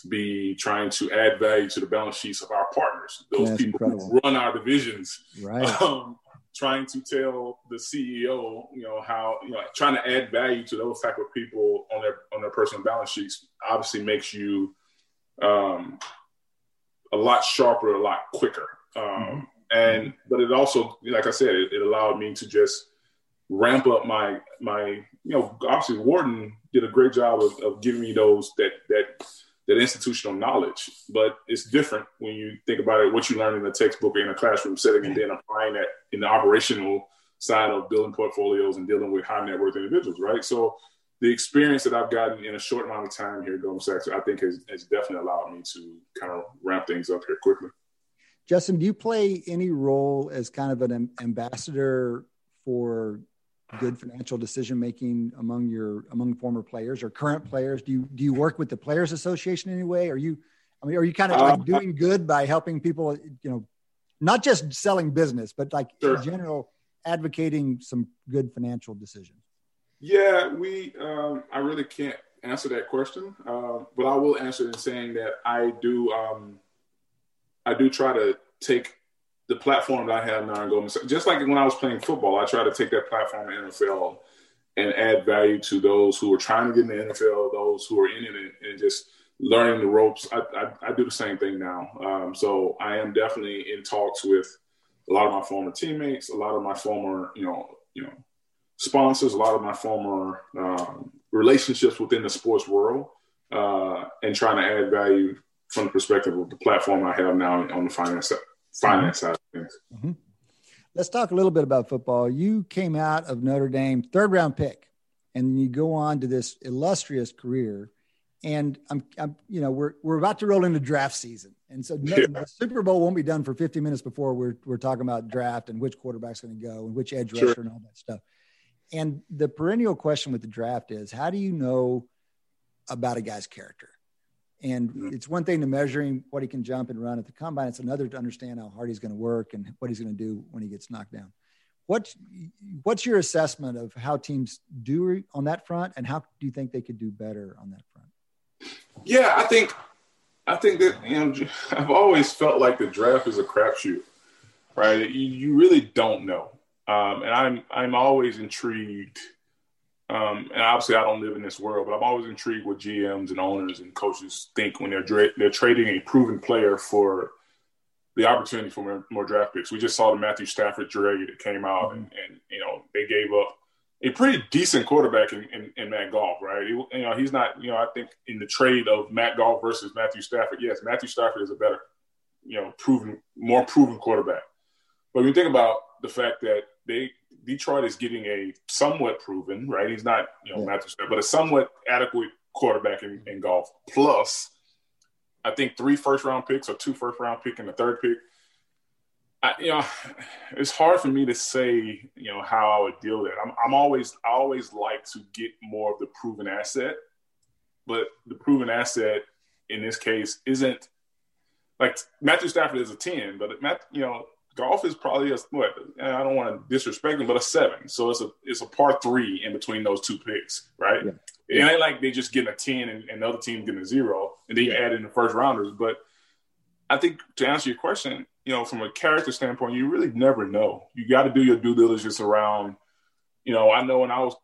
be trying to add value to the balance sheets of our partners, those That's people incredible. who run our divisions. Right. Um, trying to tell the CEO, you know, how you know, trying to add value to those type of people on their on their personal balance sheets obviously makes you um, a lot sharper, a lot quicker. Um, mm-hmm. And but it also, like I said, it, it allowed me to just ramp up my my you know obviously Wharton did a great job of, of giving me those that that that institutional knowledge. But it's different when you think about it, what you learn in a textbook or in a classroom setting, and then applying that in the operational side of building portfolios and dealing with high net worth individuals, right? So the experience that I've gotten in a short amount of time here at Goldman Sachs, I think has, has definitely allowed me to kind of ramp things up here quickly. Justin, do you play any role as kind of an ambassador for good financial decision making among your among former players or current players? Do you do you work with the Players Association anyway? Are you I mean, are you kind of like uh, doing good by helping people, you know, not just selling business, but like sure. in general advocating some good financial decisions? Yeah, we. Um, I really can't answer that question, uh, but I will answer in saying that I do. Um, I do try to take the platform that I have now in Goldman Sachs, just like when I was playing football, I try to take that platform in NFL and add value to those who are trying to get in the NFL, those who are in it, and just learning the ropes. I, I, I do the same thing now. Um, so I am definitely in talks with a lot of my former teammates, a lot of my former, you know, you know, sponsors, a lot of my former um, relationships within the sports world, uh, and trying to add value from the perspective of the platform I have now on the finance finance side of things. Mm-hmm. Let's talk a little bit about football. You came out of Notre Dame, third round pick, and you go on to this illustrious career. And I'm, I'm you know, we're we're about to roll into draft season, and so no, the Super Bowl won't be done for 50 minutes before we're we're talking about draft and which quarterback's going to go and which edge rusher and all that stuff. And the perennial question with the draft is, how do you know about a guy's character? And mm-hmm. it's one thing to measuring what he can jump and run at the combine. It's another to understand how hard he's going to work and what he's going to do when he gets knocked down. What's what's your assessment of how teams do on that front, and how do you think they could do better on that front? Yeah, I think I think that you know I've always felt like the draft is a crapshoot, right? You, you really don't know, um, and I'm I'm always intrigued. Um, and obviously, I don't live in this world, but I'm always intrigued what GMs and owners and coaches think when they're dra- they're trading a proven player for the opportunity for more, more, draft picks. We just saw the Matthew Stafford trade that came out, and, and, you know they gave up a pretty decent quarterback in, in, in Matt Goff, right? He, you know he's not, you know, I think in the trade of Matt Goff versus Matthew Stafford, yes, Matthew Stafford is a better, you know, proven, more proven quarterback. But when you think about the fact that they Detroit is getting a somewhat proven, right? He's not, you know, yeah. Matthew Stafford, but a somewhat adequate quarterback in, in Goff. Plus, I think three first round picks or two first round pick and the third pick. I, you know, it's hard for me to say, you know, how I would deal with it. I'm, I'm always, I always like to get more of the proven asset, but the proven asset in this case isn't like Matthew Stafford is a 10, but Matt, you know, Goff is probably a what I don't want to disrespect him, but a seven. So it's a it's a par three in between those two picks, right? Yeah. It ain't like they just getting a ten and, and the other team getting a zero, and then you add in the first rounders. But I think to answer your question, you know, from a character standpoint, you really never know. You got to do your due diligence around. You know, I know when I was,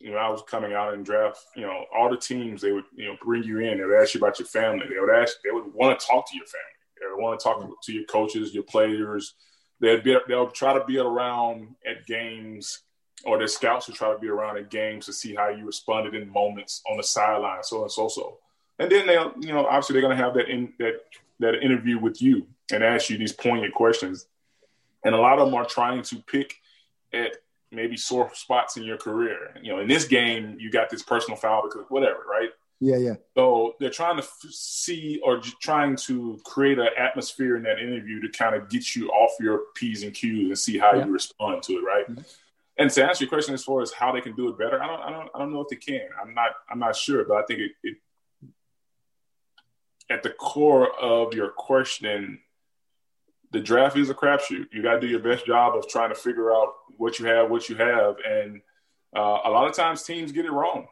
you know, I was coming out in draft. You know, all the teams they would, you know, bring you in. They would ask you about your family. They would ask. They would want to talk to your family. They would want to talk to your coaches, your players. They'd be, they'll try to be around at games or their scouts will try to be around at games to see how you responded in moments on the sideline, so and so so. And then they'll, you know, obviously they're going to have that in that that interview with you and ask you these poignant questions. And a lot of them are trying to pick at maybe sore spots in your career. You know, in this game, you got this personal foul because whatever, right? Yeah, yeah. So they're trying to f- see or j- trying to create an atmosphere in that interview to kind of get you off your P's and Q's and see how yeah. you respond to it, right? Mm-hmm. And to answer your question as far as how they can do it better, I don't, I don't, I don't know if they can. I'm not, I'm not sure, but I think it, it at the core of your question, the draft is a crapshoot. You got to do your best job of trying to figure out what you have, what you have, and uh, a lot of times teams get it wrong.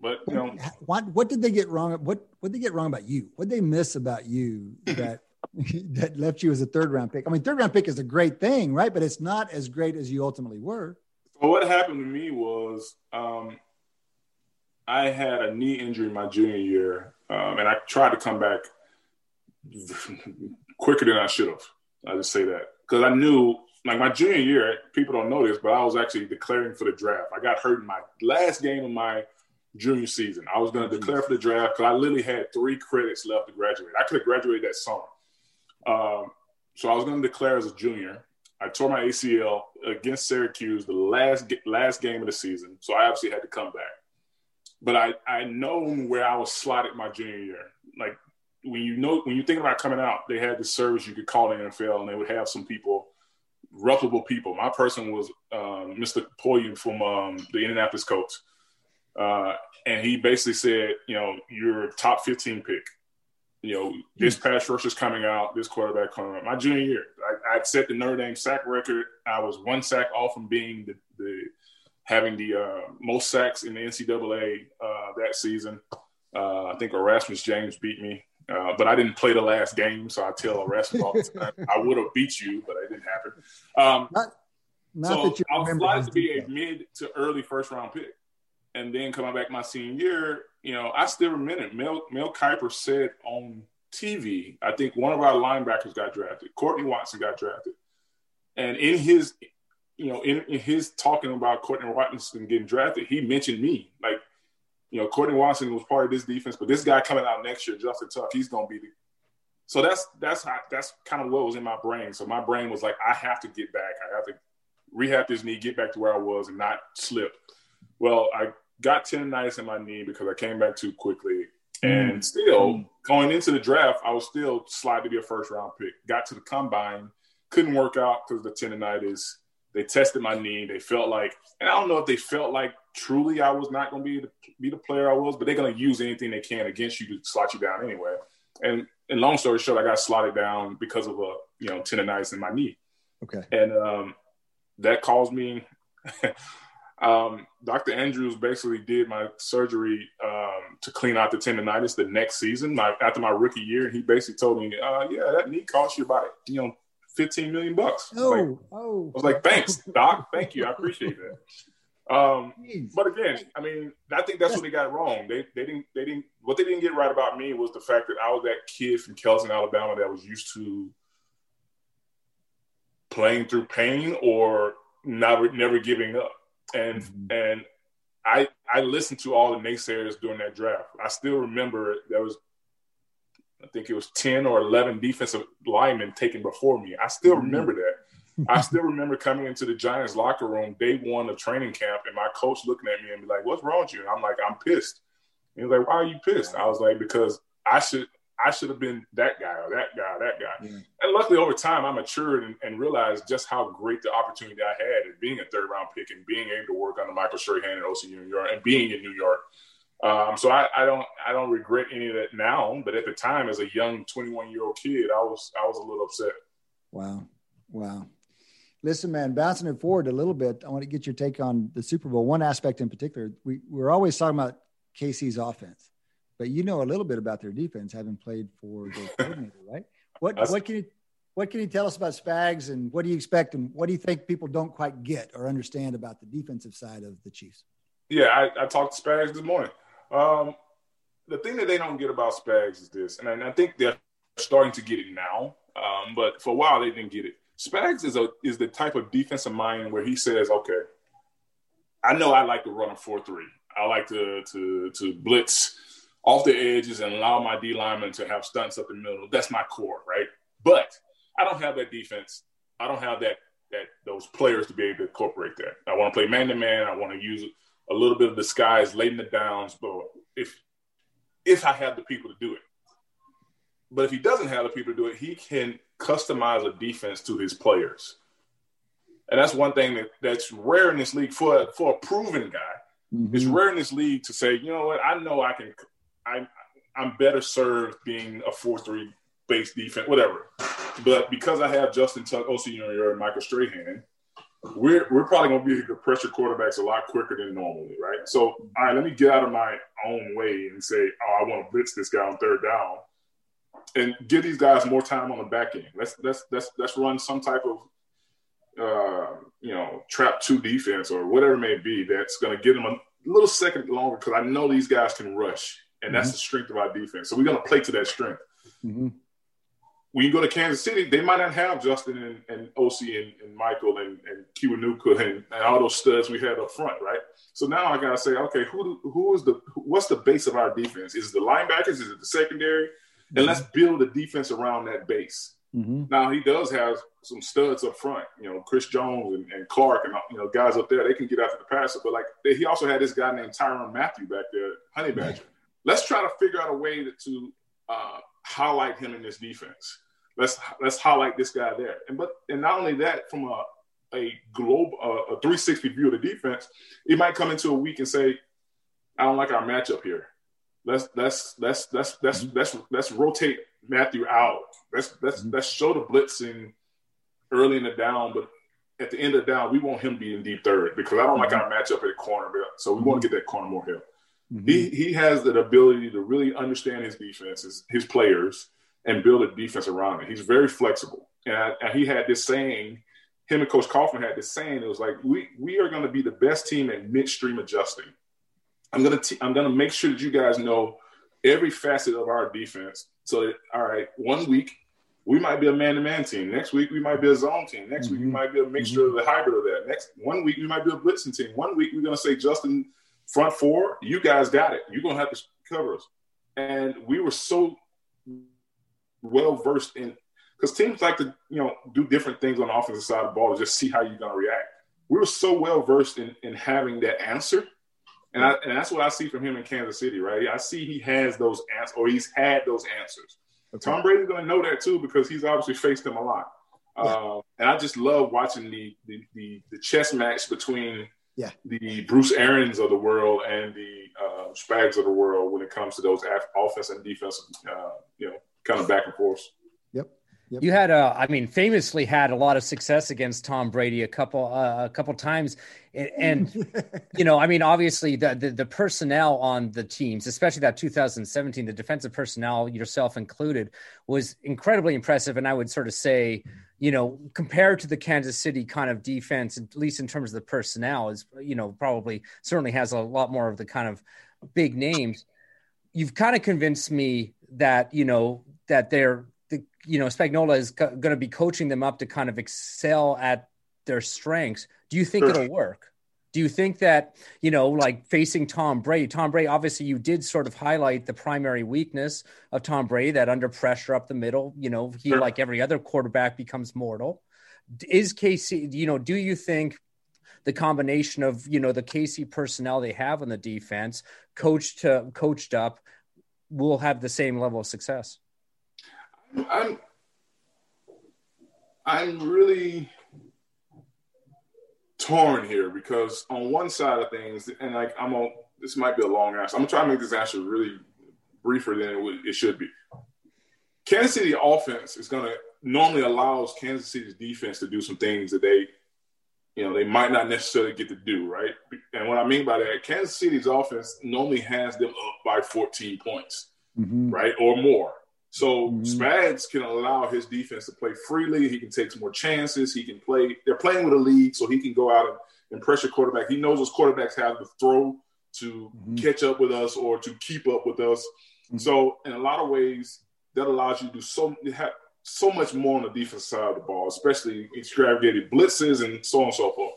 But you know, what what did they get wrong? What what did they get wrong about you? What did they miss about you that that left you as a third round pick? I mean, third round pick is a great thing, right? But it's not as great as you ultimately were. Well, what happened to me was um, I had a knee injury my junior year, um, and I tried to come back quicker than I should have. I just say that because I knew, like my junior year, people don't know this, but I was actually declaring for the draft. I got hurt in my last game of my junior season. I was going to declare for the draft because I literally had three credits left to graduate. I could have graduated that summer. Um, so I was going to declare as a junior. I tore my ACL against Syracuse the last last game of the season, so I obviously had to come back. But I I know where I was slotted my junior year. Like when you know when you think about coming out, they had the service you could call the NFL, and they would have some people, reputable people. My person was um, Mr. Polian from um, the Indianapolis Colts, uh, and he basically said, you know, you're top 15 pick you know, this pass rush is coming out, this quarterback coming out. My junior year, I, I set the Notre Dame sack record. I was one sack off from being the, the having the uh, most sacks in the NCAA uh, that season. Uh, I think Erasmus James beat me, uh, but I didn't play the last game, so I tell Erasmus all the time, I would have beat you, but it didn't happen. Um, not, not so I was to be a mid to early first round pick and then coming back my senior year, you know, I still remember Mel, Mel Kiper said on TV, I think one of our linebackers got drafted. Courtney Watson got drafted. And in his, you know, in, in his talking about Courtney Watson getting drafted, he mentioned me. Like, you know, Courtney Watson was part of this defense, but this guy coming out next year, Justin Tuck, he's gonna be the so that's that's how that's kind of what was in my brain. So my brain was like, I have to get back. I have to rehab this knee, get back to where I was and not slip. Well, I got tendonitis in my knee because I came back too quickly. And mm. still mm. going into the draft, I was still slide to be a first round pick. Got to the combine, couldn't work out because of the tendonitis. They tested my knee. They felt like, and I don't know if they felt like truly I was not going to be the, be the player I was, but they're going to use anything they can against you to slot you down anyway. And and long story short, I got slotted down because of a you know tendonitis in my knee. Okay. And um, that caused me. um, Dr. Andrews basically did my surgery um, to clean out the tendonitis the next season, my, after my rookie year. He basically told me, uh, "Yeah, that knee cost you about you know 15 million bucks." Oh, like, oh. I was like, "Thanks, Doc. Thank you. I appreciate that." Um, but again, I mean, I think that's what they got wrong. They they didn't they didn't what they didn't get right about me was the fact that I was that kid from Kellyton, Alabama, that was used to playing through pain or never never giving up. And mm-hmm. and I I listened to all the naysayers during that draft. I still remember there was I think it was 10 or 11 defensive linemen taken before me. I still mm-hmm. remember that. I still remember coming into the Giants locker room day one of training camp and my coach looking at me and be like, What's wrong with you? And I'm like, I'm pissed. And he's like, Why are you pissed? I was like, Because I should I should have been that guy or that guy, or that guy. And luckily over time I matured and, and, realized just how great the opportunity I had at being a third round pick and being able to work under Michael Strahan and Osi Umenyiora and being in New York. Um, so I, I, don't I don't regret any of that now, but at the time as a young 21 year old kid, I was I was a little upset. Wow. Wow. Listen, man, bouncing it forward a little bit, I want to get your take on the Super Bowl. One aspect in particular, we, we're always talking about KC's offense, but you know a little bit about their defense, having played for the coordinator, right? What what can you what can you tell us about Spags, and what do you expect, and what do you think people don't quite get or understand about the defensive side of the Chiefs? Yeah, I, I talked to Spags this morning. Um, the thing that they don't get about Spags is this, and I, I think they're starting to get it now, um, but for a while they didn't get it Spags is a is the type of defensive mind where he says, "Okay, I know I like to run a four three. I like to to to blitz off the edges and allow my D lineman to have stunts up in the middle. That's my core, right? But I don't have that defense. I don't have that that those players to be able to incorporate that. I want to play man to man. I want to use a little bit of disguise late in the downs, but if if I have the people to do it. But if he doesn't have the people to do it, he can customize a defense to his players. And that's one thing that, that's rare in this league for for a proven guy. Mm-hmm. It's rare in this league to say, you know what, I know I can I I'm better served being a four three base defense, whatever. But because I have Justin Tuck, Osi Umenyiora, and Michael Strahan, we're we're probably gonna be able to pressure quarterbacks a lot quicker than normally, right? So, all right, let me get out of my own way and say, oh, I want to blitz this guy on third down and give these guys more time on the back end. Let's let's let's let's run some type of uh, you know trap two defense or whatever it may be that's going to give them a little second longer because I know these guys can rush, and mm-hmm. that's the strength of our defense. So we're going to play to that strength. Mm-hmm. When you go to Kansas City, they might not have Justin and, and Osi and, and, Michael and, and Kiwanuka and, and all those studs we had up front, right? So now I gotta say, okay, who who is the what's the base of our defense? Is it the linebackers? Is it the secondary? and let's build a defense around that base. Mm-hmm. Now he does have some studs up front, you know, Chris Jones and, and, Clark and you know guys up there. They can get after the passer, but like he also had this guy named Tyrann Mathieu back there, Honey Badger. Let's try to figure out a way to, to uh, highlight him in this defense. Let's let's highlight this guy there, and but and not only that, from a a globe uh, a 360 view of the defense, it might come into a week and say, "I don't like our matchup here." let's let's let's let's let's mm-hmm. let's let's rotate Mathieu out. Let's let's mm-hmm. let's show the blitzing early in the down, but at the end of the down, we want him being deep third because I don't mm-hmm. like our matchup at the corner. So we want to mm-hmm. get that corner more help. Mm-hmm. He he has the ability to really understand his defenses, his, players, and build a defense around it. He's very flexible, and, I, and he had this saying. Him and Coach Kaufman had this saying. It was like we we are going to be the best team at midstream adjusting. I'm gonna t- I'm gonna make sure that you guys know every facet of our defense. So that all right, one week we might be a man-to-man team. Next week we might be a zone team. Next mm-hmm. week we might be a mixture mm-hmm. of the hybrid of that. Next one week we might be a blitzing team. One week we're gonna say Justin front four. You guys got it. You're gonna have to cover us. And we were so well versed in because teams like to you know do different things on the offensive side of the ball to just see how you're gonna react. We were so well versed in in having that answer And, I, and that's what I see from him in Kansas City, right? I see he has those answers, or he's had those answers. Okay. Tom Brady's going to know that too because he's obviously faced them a lot. Yeah. Uh, and I just love watching the, the, the the chess match between yeah. the Bruce Arians of the world and the uh, Spags of the world when it comes to those offense and defense, uh, you know, kind of back and forth. Yep. Yep. You had, uh, I mean, famously had a lot of success against Tom Brady a couple, uh, a couple times, and, and you know, I mean, obviously the, the, the personnel on the teams, especially that 2017, the defensive personnel, yourself included, was incredibly impressive, and I would sort of say, you know, compared to the Kansas City kind of defense, at least in terms of the personnel, is you know probably certainly has a lot more of the kind of big names. You've kind of convinced me that you know that they're you know, Spagnuolo is co- going to be coaching them up to kind of excel at their strengths. Do you think sure. it'll work? Do you think that, you know, like facing Tom Brady, Tom Brady, obviously you did sort of highlight the primary weakness of Tom Brady that under pressure up the middle, you know, he, sure. like every other quarterback, becomes mortal. Is KC, you know, do you think the combination of, you know, the KC personnel they have on the defense, coached to coached up, will have the same level of success? I'm I'm really torn here because on one side of things, and like I'm on this might be a long answer. I'm gonna try to make this answer really briefer than it, would, it should be. Kansas City offense is gonna normally allows Kansas City's defense to do some things that they, you know, they might not necessarily get to do, right? And what I mean by that, Kansas City's offense normally has them up by 14 points, mm-hmm. right, or more. So mm-hmm. Spags can allow his defense to play freely. He can take some more chances. He can play. They're playing with a lead, so he can go out and, and pressure quarterback. He knows those quarterbacks have the throw to mm-hmm. catch up with us or to keep up with us. Mm-hmm. So in a lot of ways, that allows you to do so have so much more on the defense side of the ball, especially extravagated blitzes and so on and so forth.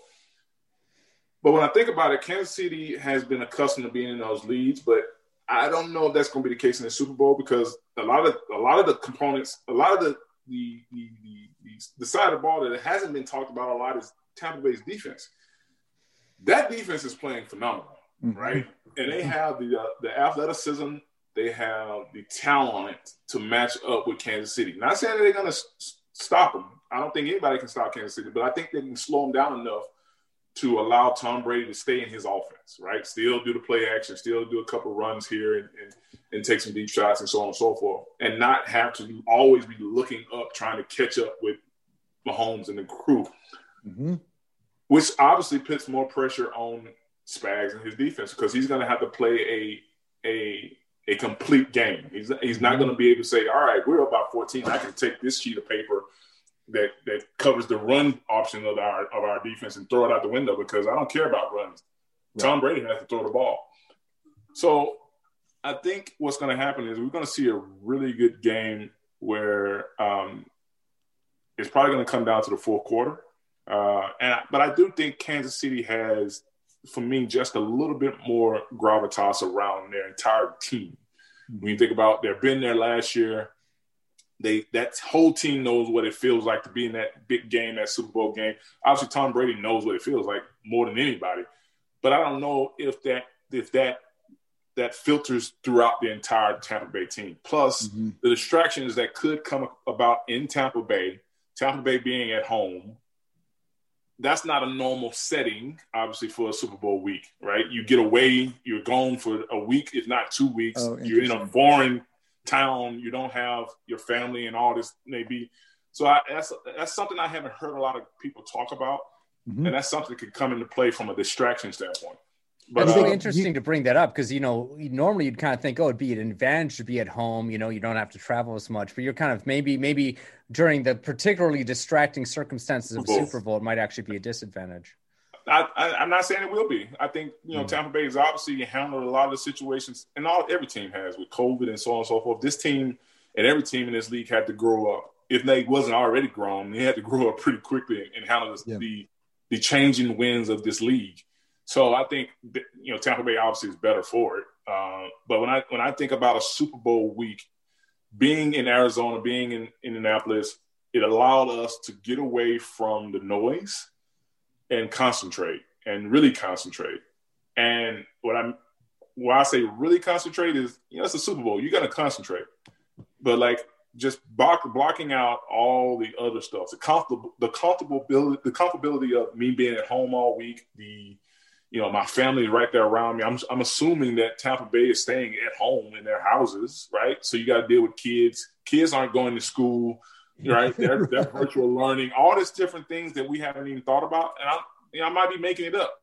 But when I think about it, Kansas City has been accustomed to being in those leads, but I don't know if that's going to be the case in the Super Bowl because a lot of a lot of the components, a lot of the the the, the, the side of the ball that hasn't been talked about a lot is Tampa Bay's defense. That defense is playing phenomenal, mm-hmm. right? And they have the uh, the athleticism, they have the talent to match up with Kansas City. Not saying that they're going to s- stop them. I don't think anybody can stop Kansas City, but I think they can slow them down enough to allow Tom Brady to stay in his offense, right? Still do the play action, still do a couple runs here and, and, and, take some deep shots and so on and so forth, and not have to always be looking up trying to catch up with Mahomes and the crew, mm-hmm. which obviously puts more pressure on Spags and his defense because he's going to have to play a a a complete game. He's he's not mm-hmm. going to be able to say, "All right, we're about 14. I can take this sheet of paper." That that covers the run option of our of our defense and throw it out the window because I don't care about runs. Right. Tom Brady has to throw the ball. So I think what's going to happen is we're going to see a really good game where um, it's probably going to come down to the fourth quarter. Uh, and but I do think Kansas City has, for me, just a little bit more gravitas around their entire team. When you think about they've been there last year, they that whole team knows what it feels like to be in that big game, that Super Bowl game. Obviously, Tom Brady knows what it feels like more than anybody. But I don't know if that if that that filters throughout the entire Tampa Bay team. Plus mm-hmm. the distractions that could come about in Tampa Bay, Tampa Bay being at home. That's not a normal setting, obviously, for a Super Bowl week, right? You get away, you're gone for a week, if not two weeks. Oh, you're in a foreign town, you don't have your family and all this maybe. So I, that's that's something I haven't heard a lot of people talk about, mm-hmm. and that's something that could come into play from a distraction standpoint. But, it's really uh, interesting you, to bring that up because you know normally you'd kind of think, oh, it'd be an advantage to be at home. You know, you don't have to travel as much, but you're kind of maybe maybe during the particularly distracting circumstances of Super Bowl, it might actually be a disadvantage. I, am not saying it will be. I think you know mm Tampa Bay has obviously handled a lot of the situations, and all every team has with COVID and so on and so forth. This team and every team in this league had to grow up. If they wasn't already grown, they had to grow up pretty quickly and handle this, yeah. the the changing winds of this league. So I think you know Tampa Bay obviously is better for it. Uh, but when I when I think about a Super Bowl week, being in Arizona, being in, in Indianapolis, it allowed us to get away from the noise and concentrate and really concentrate And what I'm, why I say really concentrate is, you know, it's a Super Bowl. You got to concentrate, but like just block, blocking out all the other stuff, the comfortable, the comfortability, the comfortability of me being at home all week, the you know, my family right there around me. I'm, I'm assuming that Tampa Bay is staying at home in their houses, right? So you got to deal with kids. Kids aren't going to school, right? They're, they're virtual learning, all these different things that we haven't even thought about. And I, you know, I might be making it up,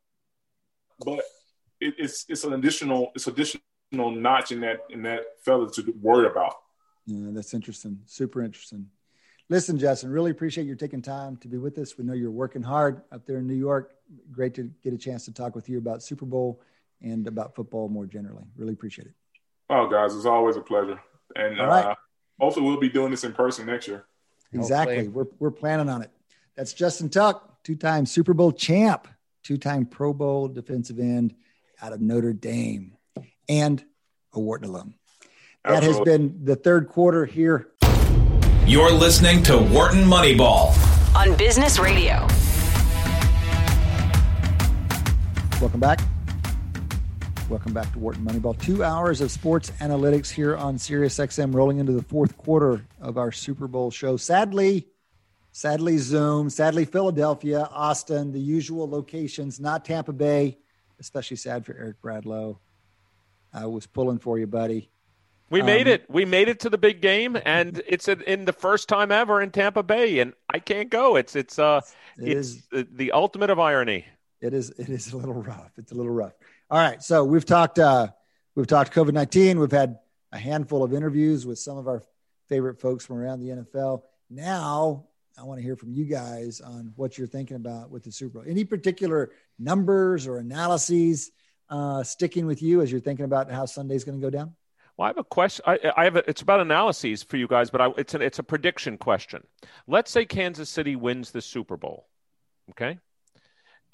but it, it's it's an additional it's additional notch in that in that feather to worry about. Yeah, that's interesting. Super interesting. Listen, Justin, really appreciate you taking time to be with us. We know you're working hard up there in New York. Great to get a chance to talk with you about Super Bowl and about football more generally. Really appreciate it. Oh, guys, it's always a pleasure. And All right. uh, hopefully, we'll be doing this in person next year. Exactly. We're, we're planning on it. That's Justin Tuck, two time Super Bowl champ, two time Pro Bowl defensive end out of Notre Dame, and a Wharton alum. That has been the third quarter here you're listening to Wharton Moneyball on Business Radio. Welcome back. Welcome back to Wharton Moneyball. Two hours of sports analytics here on SiriusXM, rolling into the fourth quarter of our Super Bowl show. Sadly, sadly, Zoom, sadly, Philadelphia, Austin, the usual locations, not Tampa Bay, especially sad for Eric Bradlow. I was pulling for you, buddy. We um, made it. We made it to the big game, and it's in the first time ever in Tampa Bay, and I can't go. It's it's uh it it's is, the, the ultimate of irony. It is it is a little rough. It's a little rough. All right, so we've talked uh we've talked COVID nineteen. We've had a handful of interviews with some of our favorite folks from around the NFL. Now I want to hear from you guys on what you're thinking about with the Super Bowl. Any particular numbers or analyses uh, sticking with you as you're thinking about how Sunday's going to go down? Well, I have a question. I, I have a, it's about analyses for you guys, but I, it's an, it's a prediction question. Let's say Kansas City wins the Super Bowl. Okay,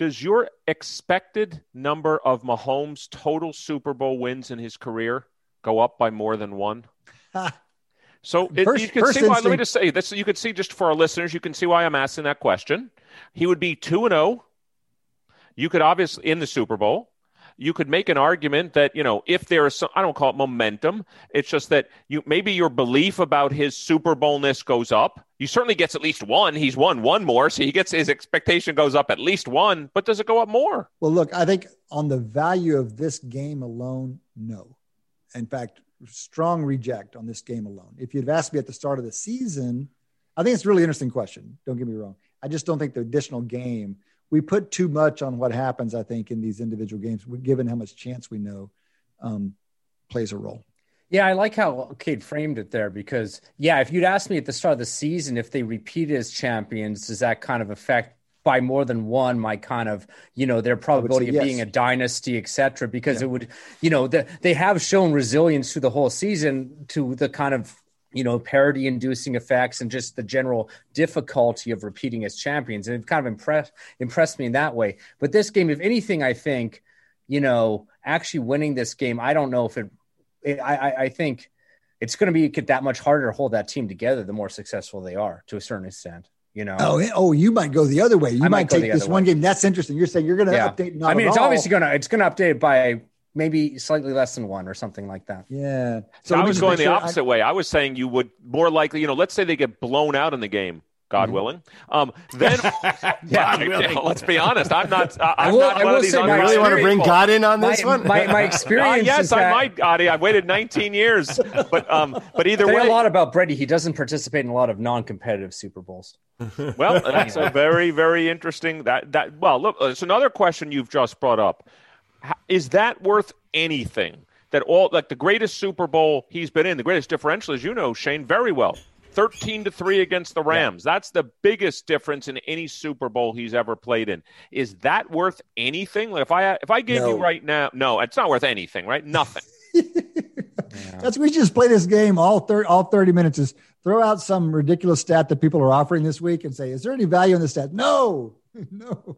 does your expected number of Mahomes' total Super Bowl wins in his career go up by more than one? so it, first, you can see why. Instinct. Let me just say this: you can see just for our listeners, you can see why I'm asking that question. He would be two and zero. Oh. You could obviously in the Super Bowl you could make an argument that you know if there is some i don't call it momentum. It's just that you maybe your belief about his super bowlness goes up. He certainly gets at least one. He's won one more so he gets his expectation goes up at least one but does it go up more? Well look i think on the value of this game alone no. In fact strong reject on this game alone. If you'd have asked me at the start of the season i think it's a really interesting question. Don't get me wrong. I just don't think the additional game we put too much on what happens, I think, in these individual games, given how much chance we know um, plays a role. Yeah, I like how Cade framed it there because, yeah, if you'd asked me at the start of the season if they repeated as champions, does that kind of affect by more than one my kind of you know their probability of yes. being a dynasty etc because yeah. it would you know the, they have shown resilience through the whole season to the kind of you know, parity inducing effects and just the general difficulty of repeating as champions. And it kind of impressed impressed me in that way. But this game, if anything, I think, you know, actually winning this game, I don't know if it, it I, I think it's going to be get that much harder to hold that team together the more successful they are to a certain extent. You know, oh, oh, you might go the other way. You I might, might take this one game. That's interesting. You're saying you're going to yeah. update. I mean, it's all. obviously going to it's going to update by maybe slightly less than one or something like that. Yeah. So I was going the opposite I... way. I was saying you would more likely, you know, let's say they get blown out in the game. God mm-hmm. willing. Um, then, yeah, willing. let's be honest. I'm not. I'm I will, not I will say, you really want to bring God in on this my, one? My, my experience. Uh, yes, I might, Adi. I've waited 19 years, but um, but either way, a lot about Brady. He doesn't participate in a lot of non-competitive Super Bowls. well, that's a very very interesting. That that well, look, it's another question you've just brought up. Is that worth anything? That all like the greatest Super Bowl he's been in, the greatest differential, as you know, Shane, very well. 13 to 3 against the Rams. Yeah. That's the biggest difference in any Super Bowl he's ever played in. Is that worth anything? Like if I if I gave no. you right now, no, it's not worth anything, right? Nothing. yeah. That's we just play this game all 30 all 30 minutes is throw out some ridiculous stat that people are offering this week and say, is there any value in this stat? No. No.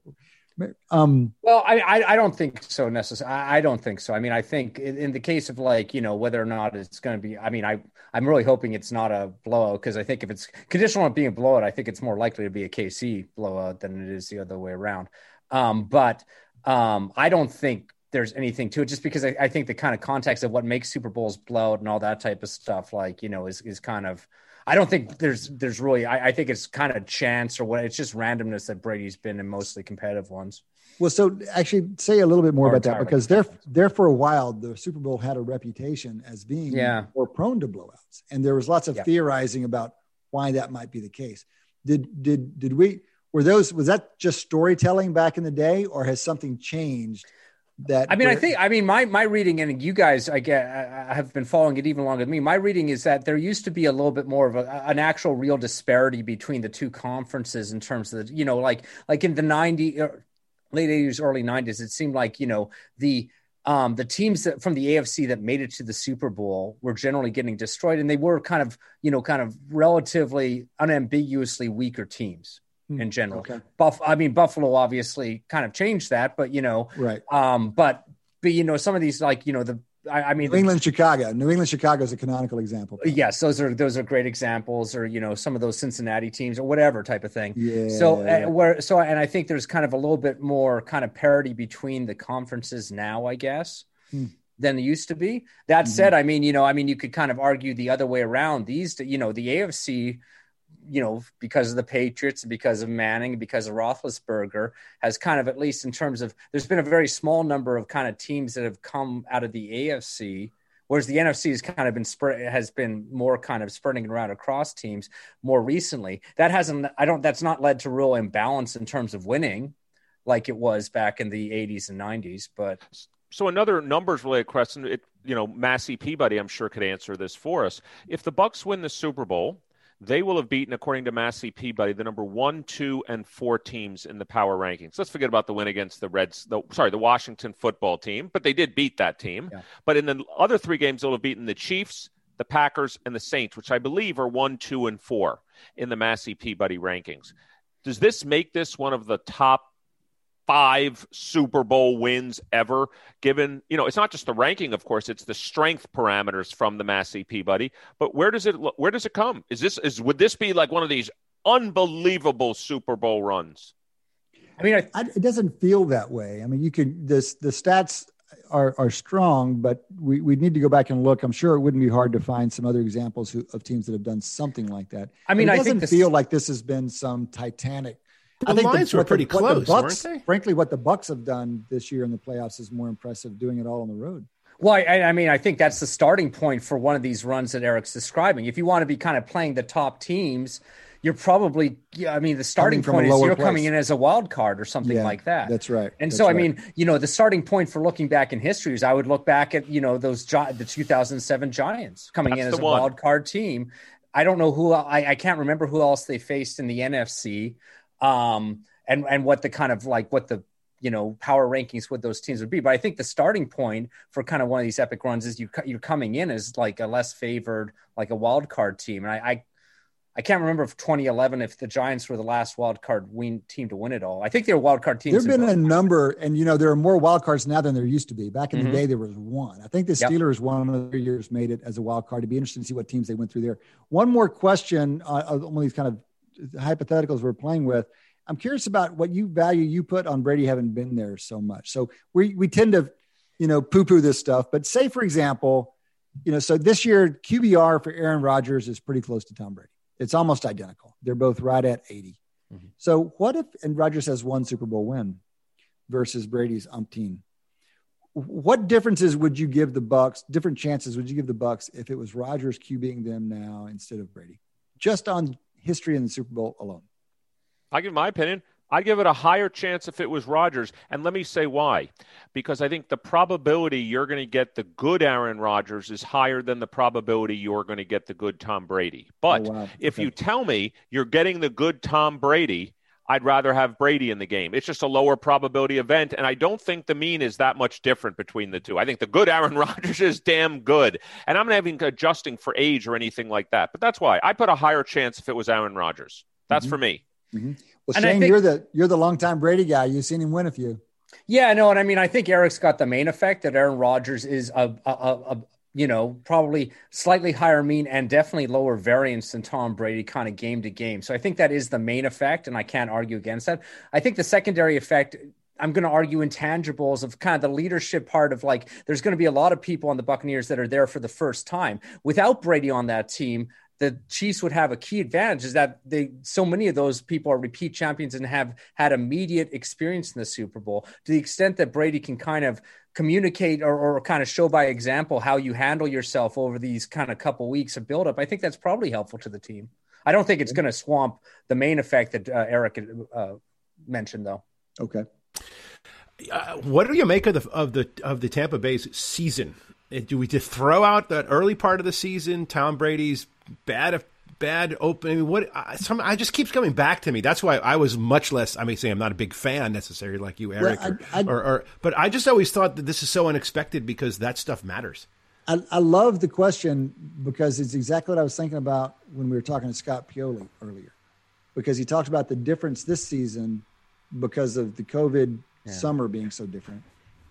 Um, well, I, I, I don't think so necessarily. I, I, don't think so. I mean, I think in, in, the case of like you know whether or not it's going to be. I mean, I I'm really hoping it's not a blowout because I think if it's conditional on being a blowout, I think it's more likely to be a KC blowout than it is the other way around. Um, but um, I don't think there's anything to it, just because I, I, think the kind of context of what makes Super Bowls blowout and all that type of stuff, like you know, is is kind of. I don't think there's there's really. I, I think it's kind of chance or what. It's just randomness that Brady's been in mostly competitive ones. Well, so actually, say a little bit more or about that because there, there for a while, the Super Bowl had a reputation as being yeah. more prone to blowouts, and there was lots of yeah. theorizing about why that might be the case. Did did did we? Were those was that just storytelling back in the day, or has something changed? That I mean, I think I mean my my reading, and you guys, I get, I have been following it even longer than me. My reading is that there used to be a little bit more of a, an actual real disparity between the two conferences in terms of the, you know, like like in the ninety late 80s, early 90s, it seemed like, you know, the um, the teams that from the AFC that made it to the Super Bowl were generally getting destroyed, and they were kind of, you know, kind of relatively unambiguously weaker teams in general. Okay. Buff, I mean, Buffalo obviously kind of changed that, but you know, right. Um, but but you know, some of these like you know the I, I mean, New England, Chicago. New England, Chicago is a canonical example. Yes, those are those are great examples, or you know, some of those Cincinnati teams, or whatever type of thing. Yeah. So uh, where so, and I think there's kind of a little bit more kind of parity between the conferences now, I guess. Hmm. Than they used to be. That mm-hmm. said, I mean, you know, I mean, you could kind of argue the other way around. These, you know, the AFC you know, because of the Patriots, because of Manning, because of Roethlisberger, has kind of, at least in terms of, there's been a very small number of kind of teams that have come out of the AFC, whereas the NFC has kind of been spread, has been more kind of spreading around across teams more recently. That hasn't, I don't, that's not led to real imbalance in terms of winning, like it was back in the 80s and 90s. But so another numbers related question, it, you know, Massey Peabody, I'm sure could answer this for us. If the Bucs win the Super Bowl they will have beaten, according to Massey Peabody, the number one, two, and four teams in the power rankings. Let's forget about the win against the Reds, the, sorry, the Washington football team, but they did beat that team. Yeah. But in the other three games, they'll have beaten the Chiefs, the Packers, and the Saints, which I believe are one, two, and four in the Massey Peabody rankings. Does this make this one of the top five Super Bowl wins ever. Given, you know, it's not just the ranking, of course, it's the strength parameters from the Mass Massey Peabody. But where does it where does it come? Is this is would this be like one of these unbelievable Super Bowl runs? I mean, I, I, it doesn't feel that way. I mean, you can this the stats are are strong, but we we need to go back and look. I'm sure it wouldn't be hard to find some other examples who, of teams that have done something like that. I mean, it doesn't this, feel like this has been some titanic the I think lines the, were pretty the, close, Bucs, weren't they? Frankly, what the Bucs have done this year in the playoffs is more impressive. Doing it all on the road. Well, I, I, mean, I think that's the starting point for one of these runs that Eric's describing. If you want to be kind of playing the top teams, you're probably, I mean, the starting point is you're place. coming in as a wild card or something yeah, like that. That's right. And that's so, right. I mean, you know, the starting point for looking back in history is I would look back at, you know, those the 2007 Giants coming that's in as a one. wild card team. I don't know who I, I can't remember who else they faced in the NFC. Um, and and what the kind of like what the you know power rankings what those teams would be. But I think the starting point for kind of one of these epic runs is you you're coming in as like a less favored like a wild card team, and I. I I can't remember if 2011 if the Giants were the last wild card win team to win it all. I think they were wild card teams. There've been a number, and you know there are more wild cards now than there used to be. Back in mm-hmm. the day, there was one. I think the Steelers yep. one of the years made it as a wild card. To be interesting to see what teams they went through there. One more question uh, on one of these kind of hypotheticals we're playing with. I'm curious about what you value you put on Brady having been there so much. So we we tend to, you know, poo poo this stuff. But say for example, you know, so this year QBR for Aaron Rodgers is pretty close to Tom Brady. It's almost identical. They're both right at 80. Mm-hmm. So what if and Rodgers has one Super Bowl win versus Brady's umpteen? What differences would you give the Bucs? Different chances would you give the Bucs if it was Rodgers QBing them now instead of Brady? Just on history in the Super Bowl alone. I give my opinion. I give it a higher chance if it was Rodgers. And let me say why. Because I think the probability you're going to get the good Aaron Rodgers is higher than the probability you're going to get the good Tom Brady. But oh, wow. if okay. you tell me you're getting the good Tom Brady, I'd rather have Brady in the game. It's just a lower probability event. And I don't think the mean is that much different between the two. I think the good Aaron Rodgers is damn good. And I'm not even adjusting for age or anything like that. But that's why I put a higher chance if it was Aaron Rodgers. That's mm-hmm. for me. Mm-hmm. Well, and Shane, think, you're the you're the longtime Brady guy. You've seen him win a few. Yeah, no, and I mean, I think Eric's got the main effect that Aaron Rodgers is a, a, a, a you know probably slightly higher mean and definitely lower variance than Tom Brady, kind of game to game. So I think that is the main effect, and I can't argue against that. I think the secondary effect I'm going to argue intangibles of kind of the leadership part of like there's going to be a lot of people on the Buccaneers that are there for the first time. Without Brady on that team, the Chiefs would have a key advantage is that they so many of those people are repeat champions and have had immediate experience in the Super Bowl. To the extent that Brady can kind of communicate or, or kind of show by example how you handle yourself over these kind of couple weeks of buildup, I think that's probably helpful to the team. I don't think it's going to swamp the main effect that uh, Eric uh, mentioned, though. Okay. Uh, what do you make of the of the of the Tampa Bay's season? Do we just throw out that early part of the season? Tom Brady's bad bad opening. What I, some, I just keeps coming back to me. That's why I was much less. I may say I'm not a big fan necessarily like you, Eric, well, I, I, or, or, but I just always thought that this is so unexpected because that stuff matters. I, I love the question because it's exactly what I was thinking about when we were talking to Scott Pioli earlier, because he talked about the difference this season because of the COVID yeah. summer being so different.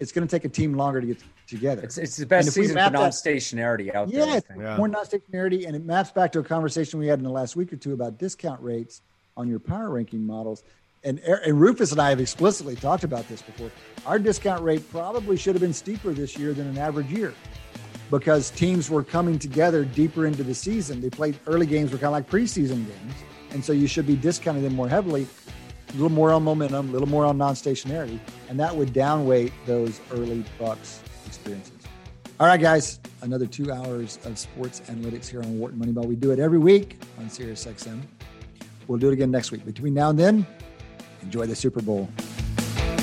It's going to take a team longer to get together. It's, it's the best season for non-stationarity out yeah, there. Yeah, more non-stationarity, and it maps back to a conversation we had in the last week or two about discount rates on your power ranking models. And, and Rufus and I have explicitly talked about this before. Our discount rate probably should have been steeper this year than an average year because teams were coming together deeper into the season. They played early games were kind of like preseason games, and so you should be discounting them more heavily a little more on momentum, a little more on non-stationarity, and that would downweight those early Bucs experiences. All right, guys, another two hours of sports analytics here on Wharton Moneyball. We do it every week on SiriusXM. We'll do it again next week. Between now and then, enjoy the Super Bowl.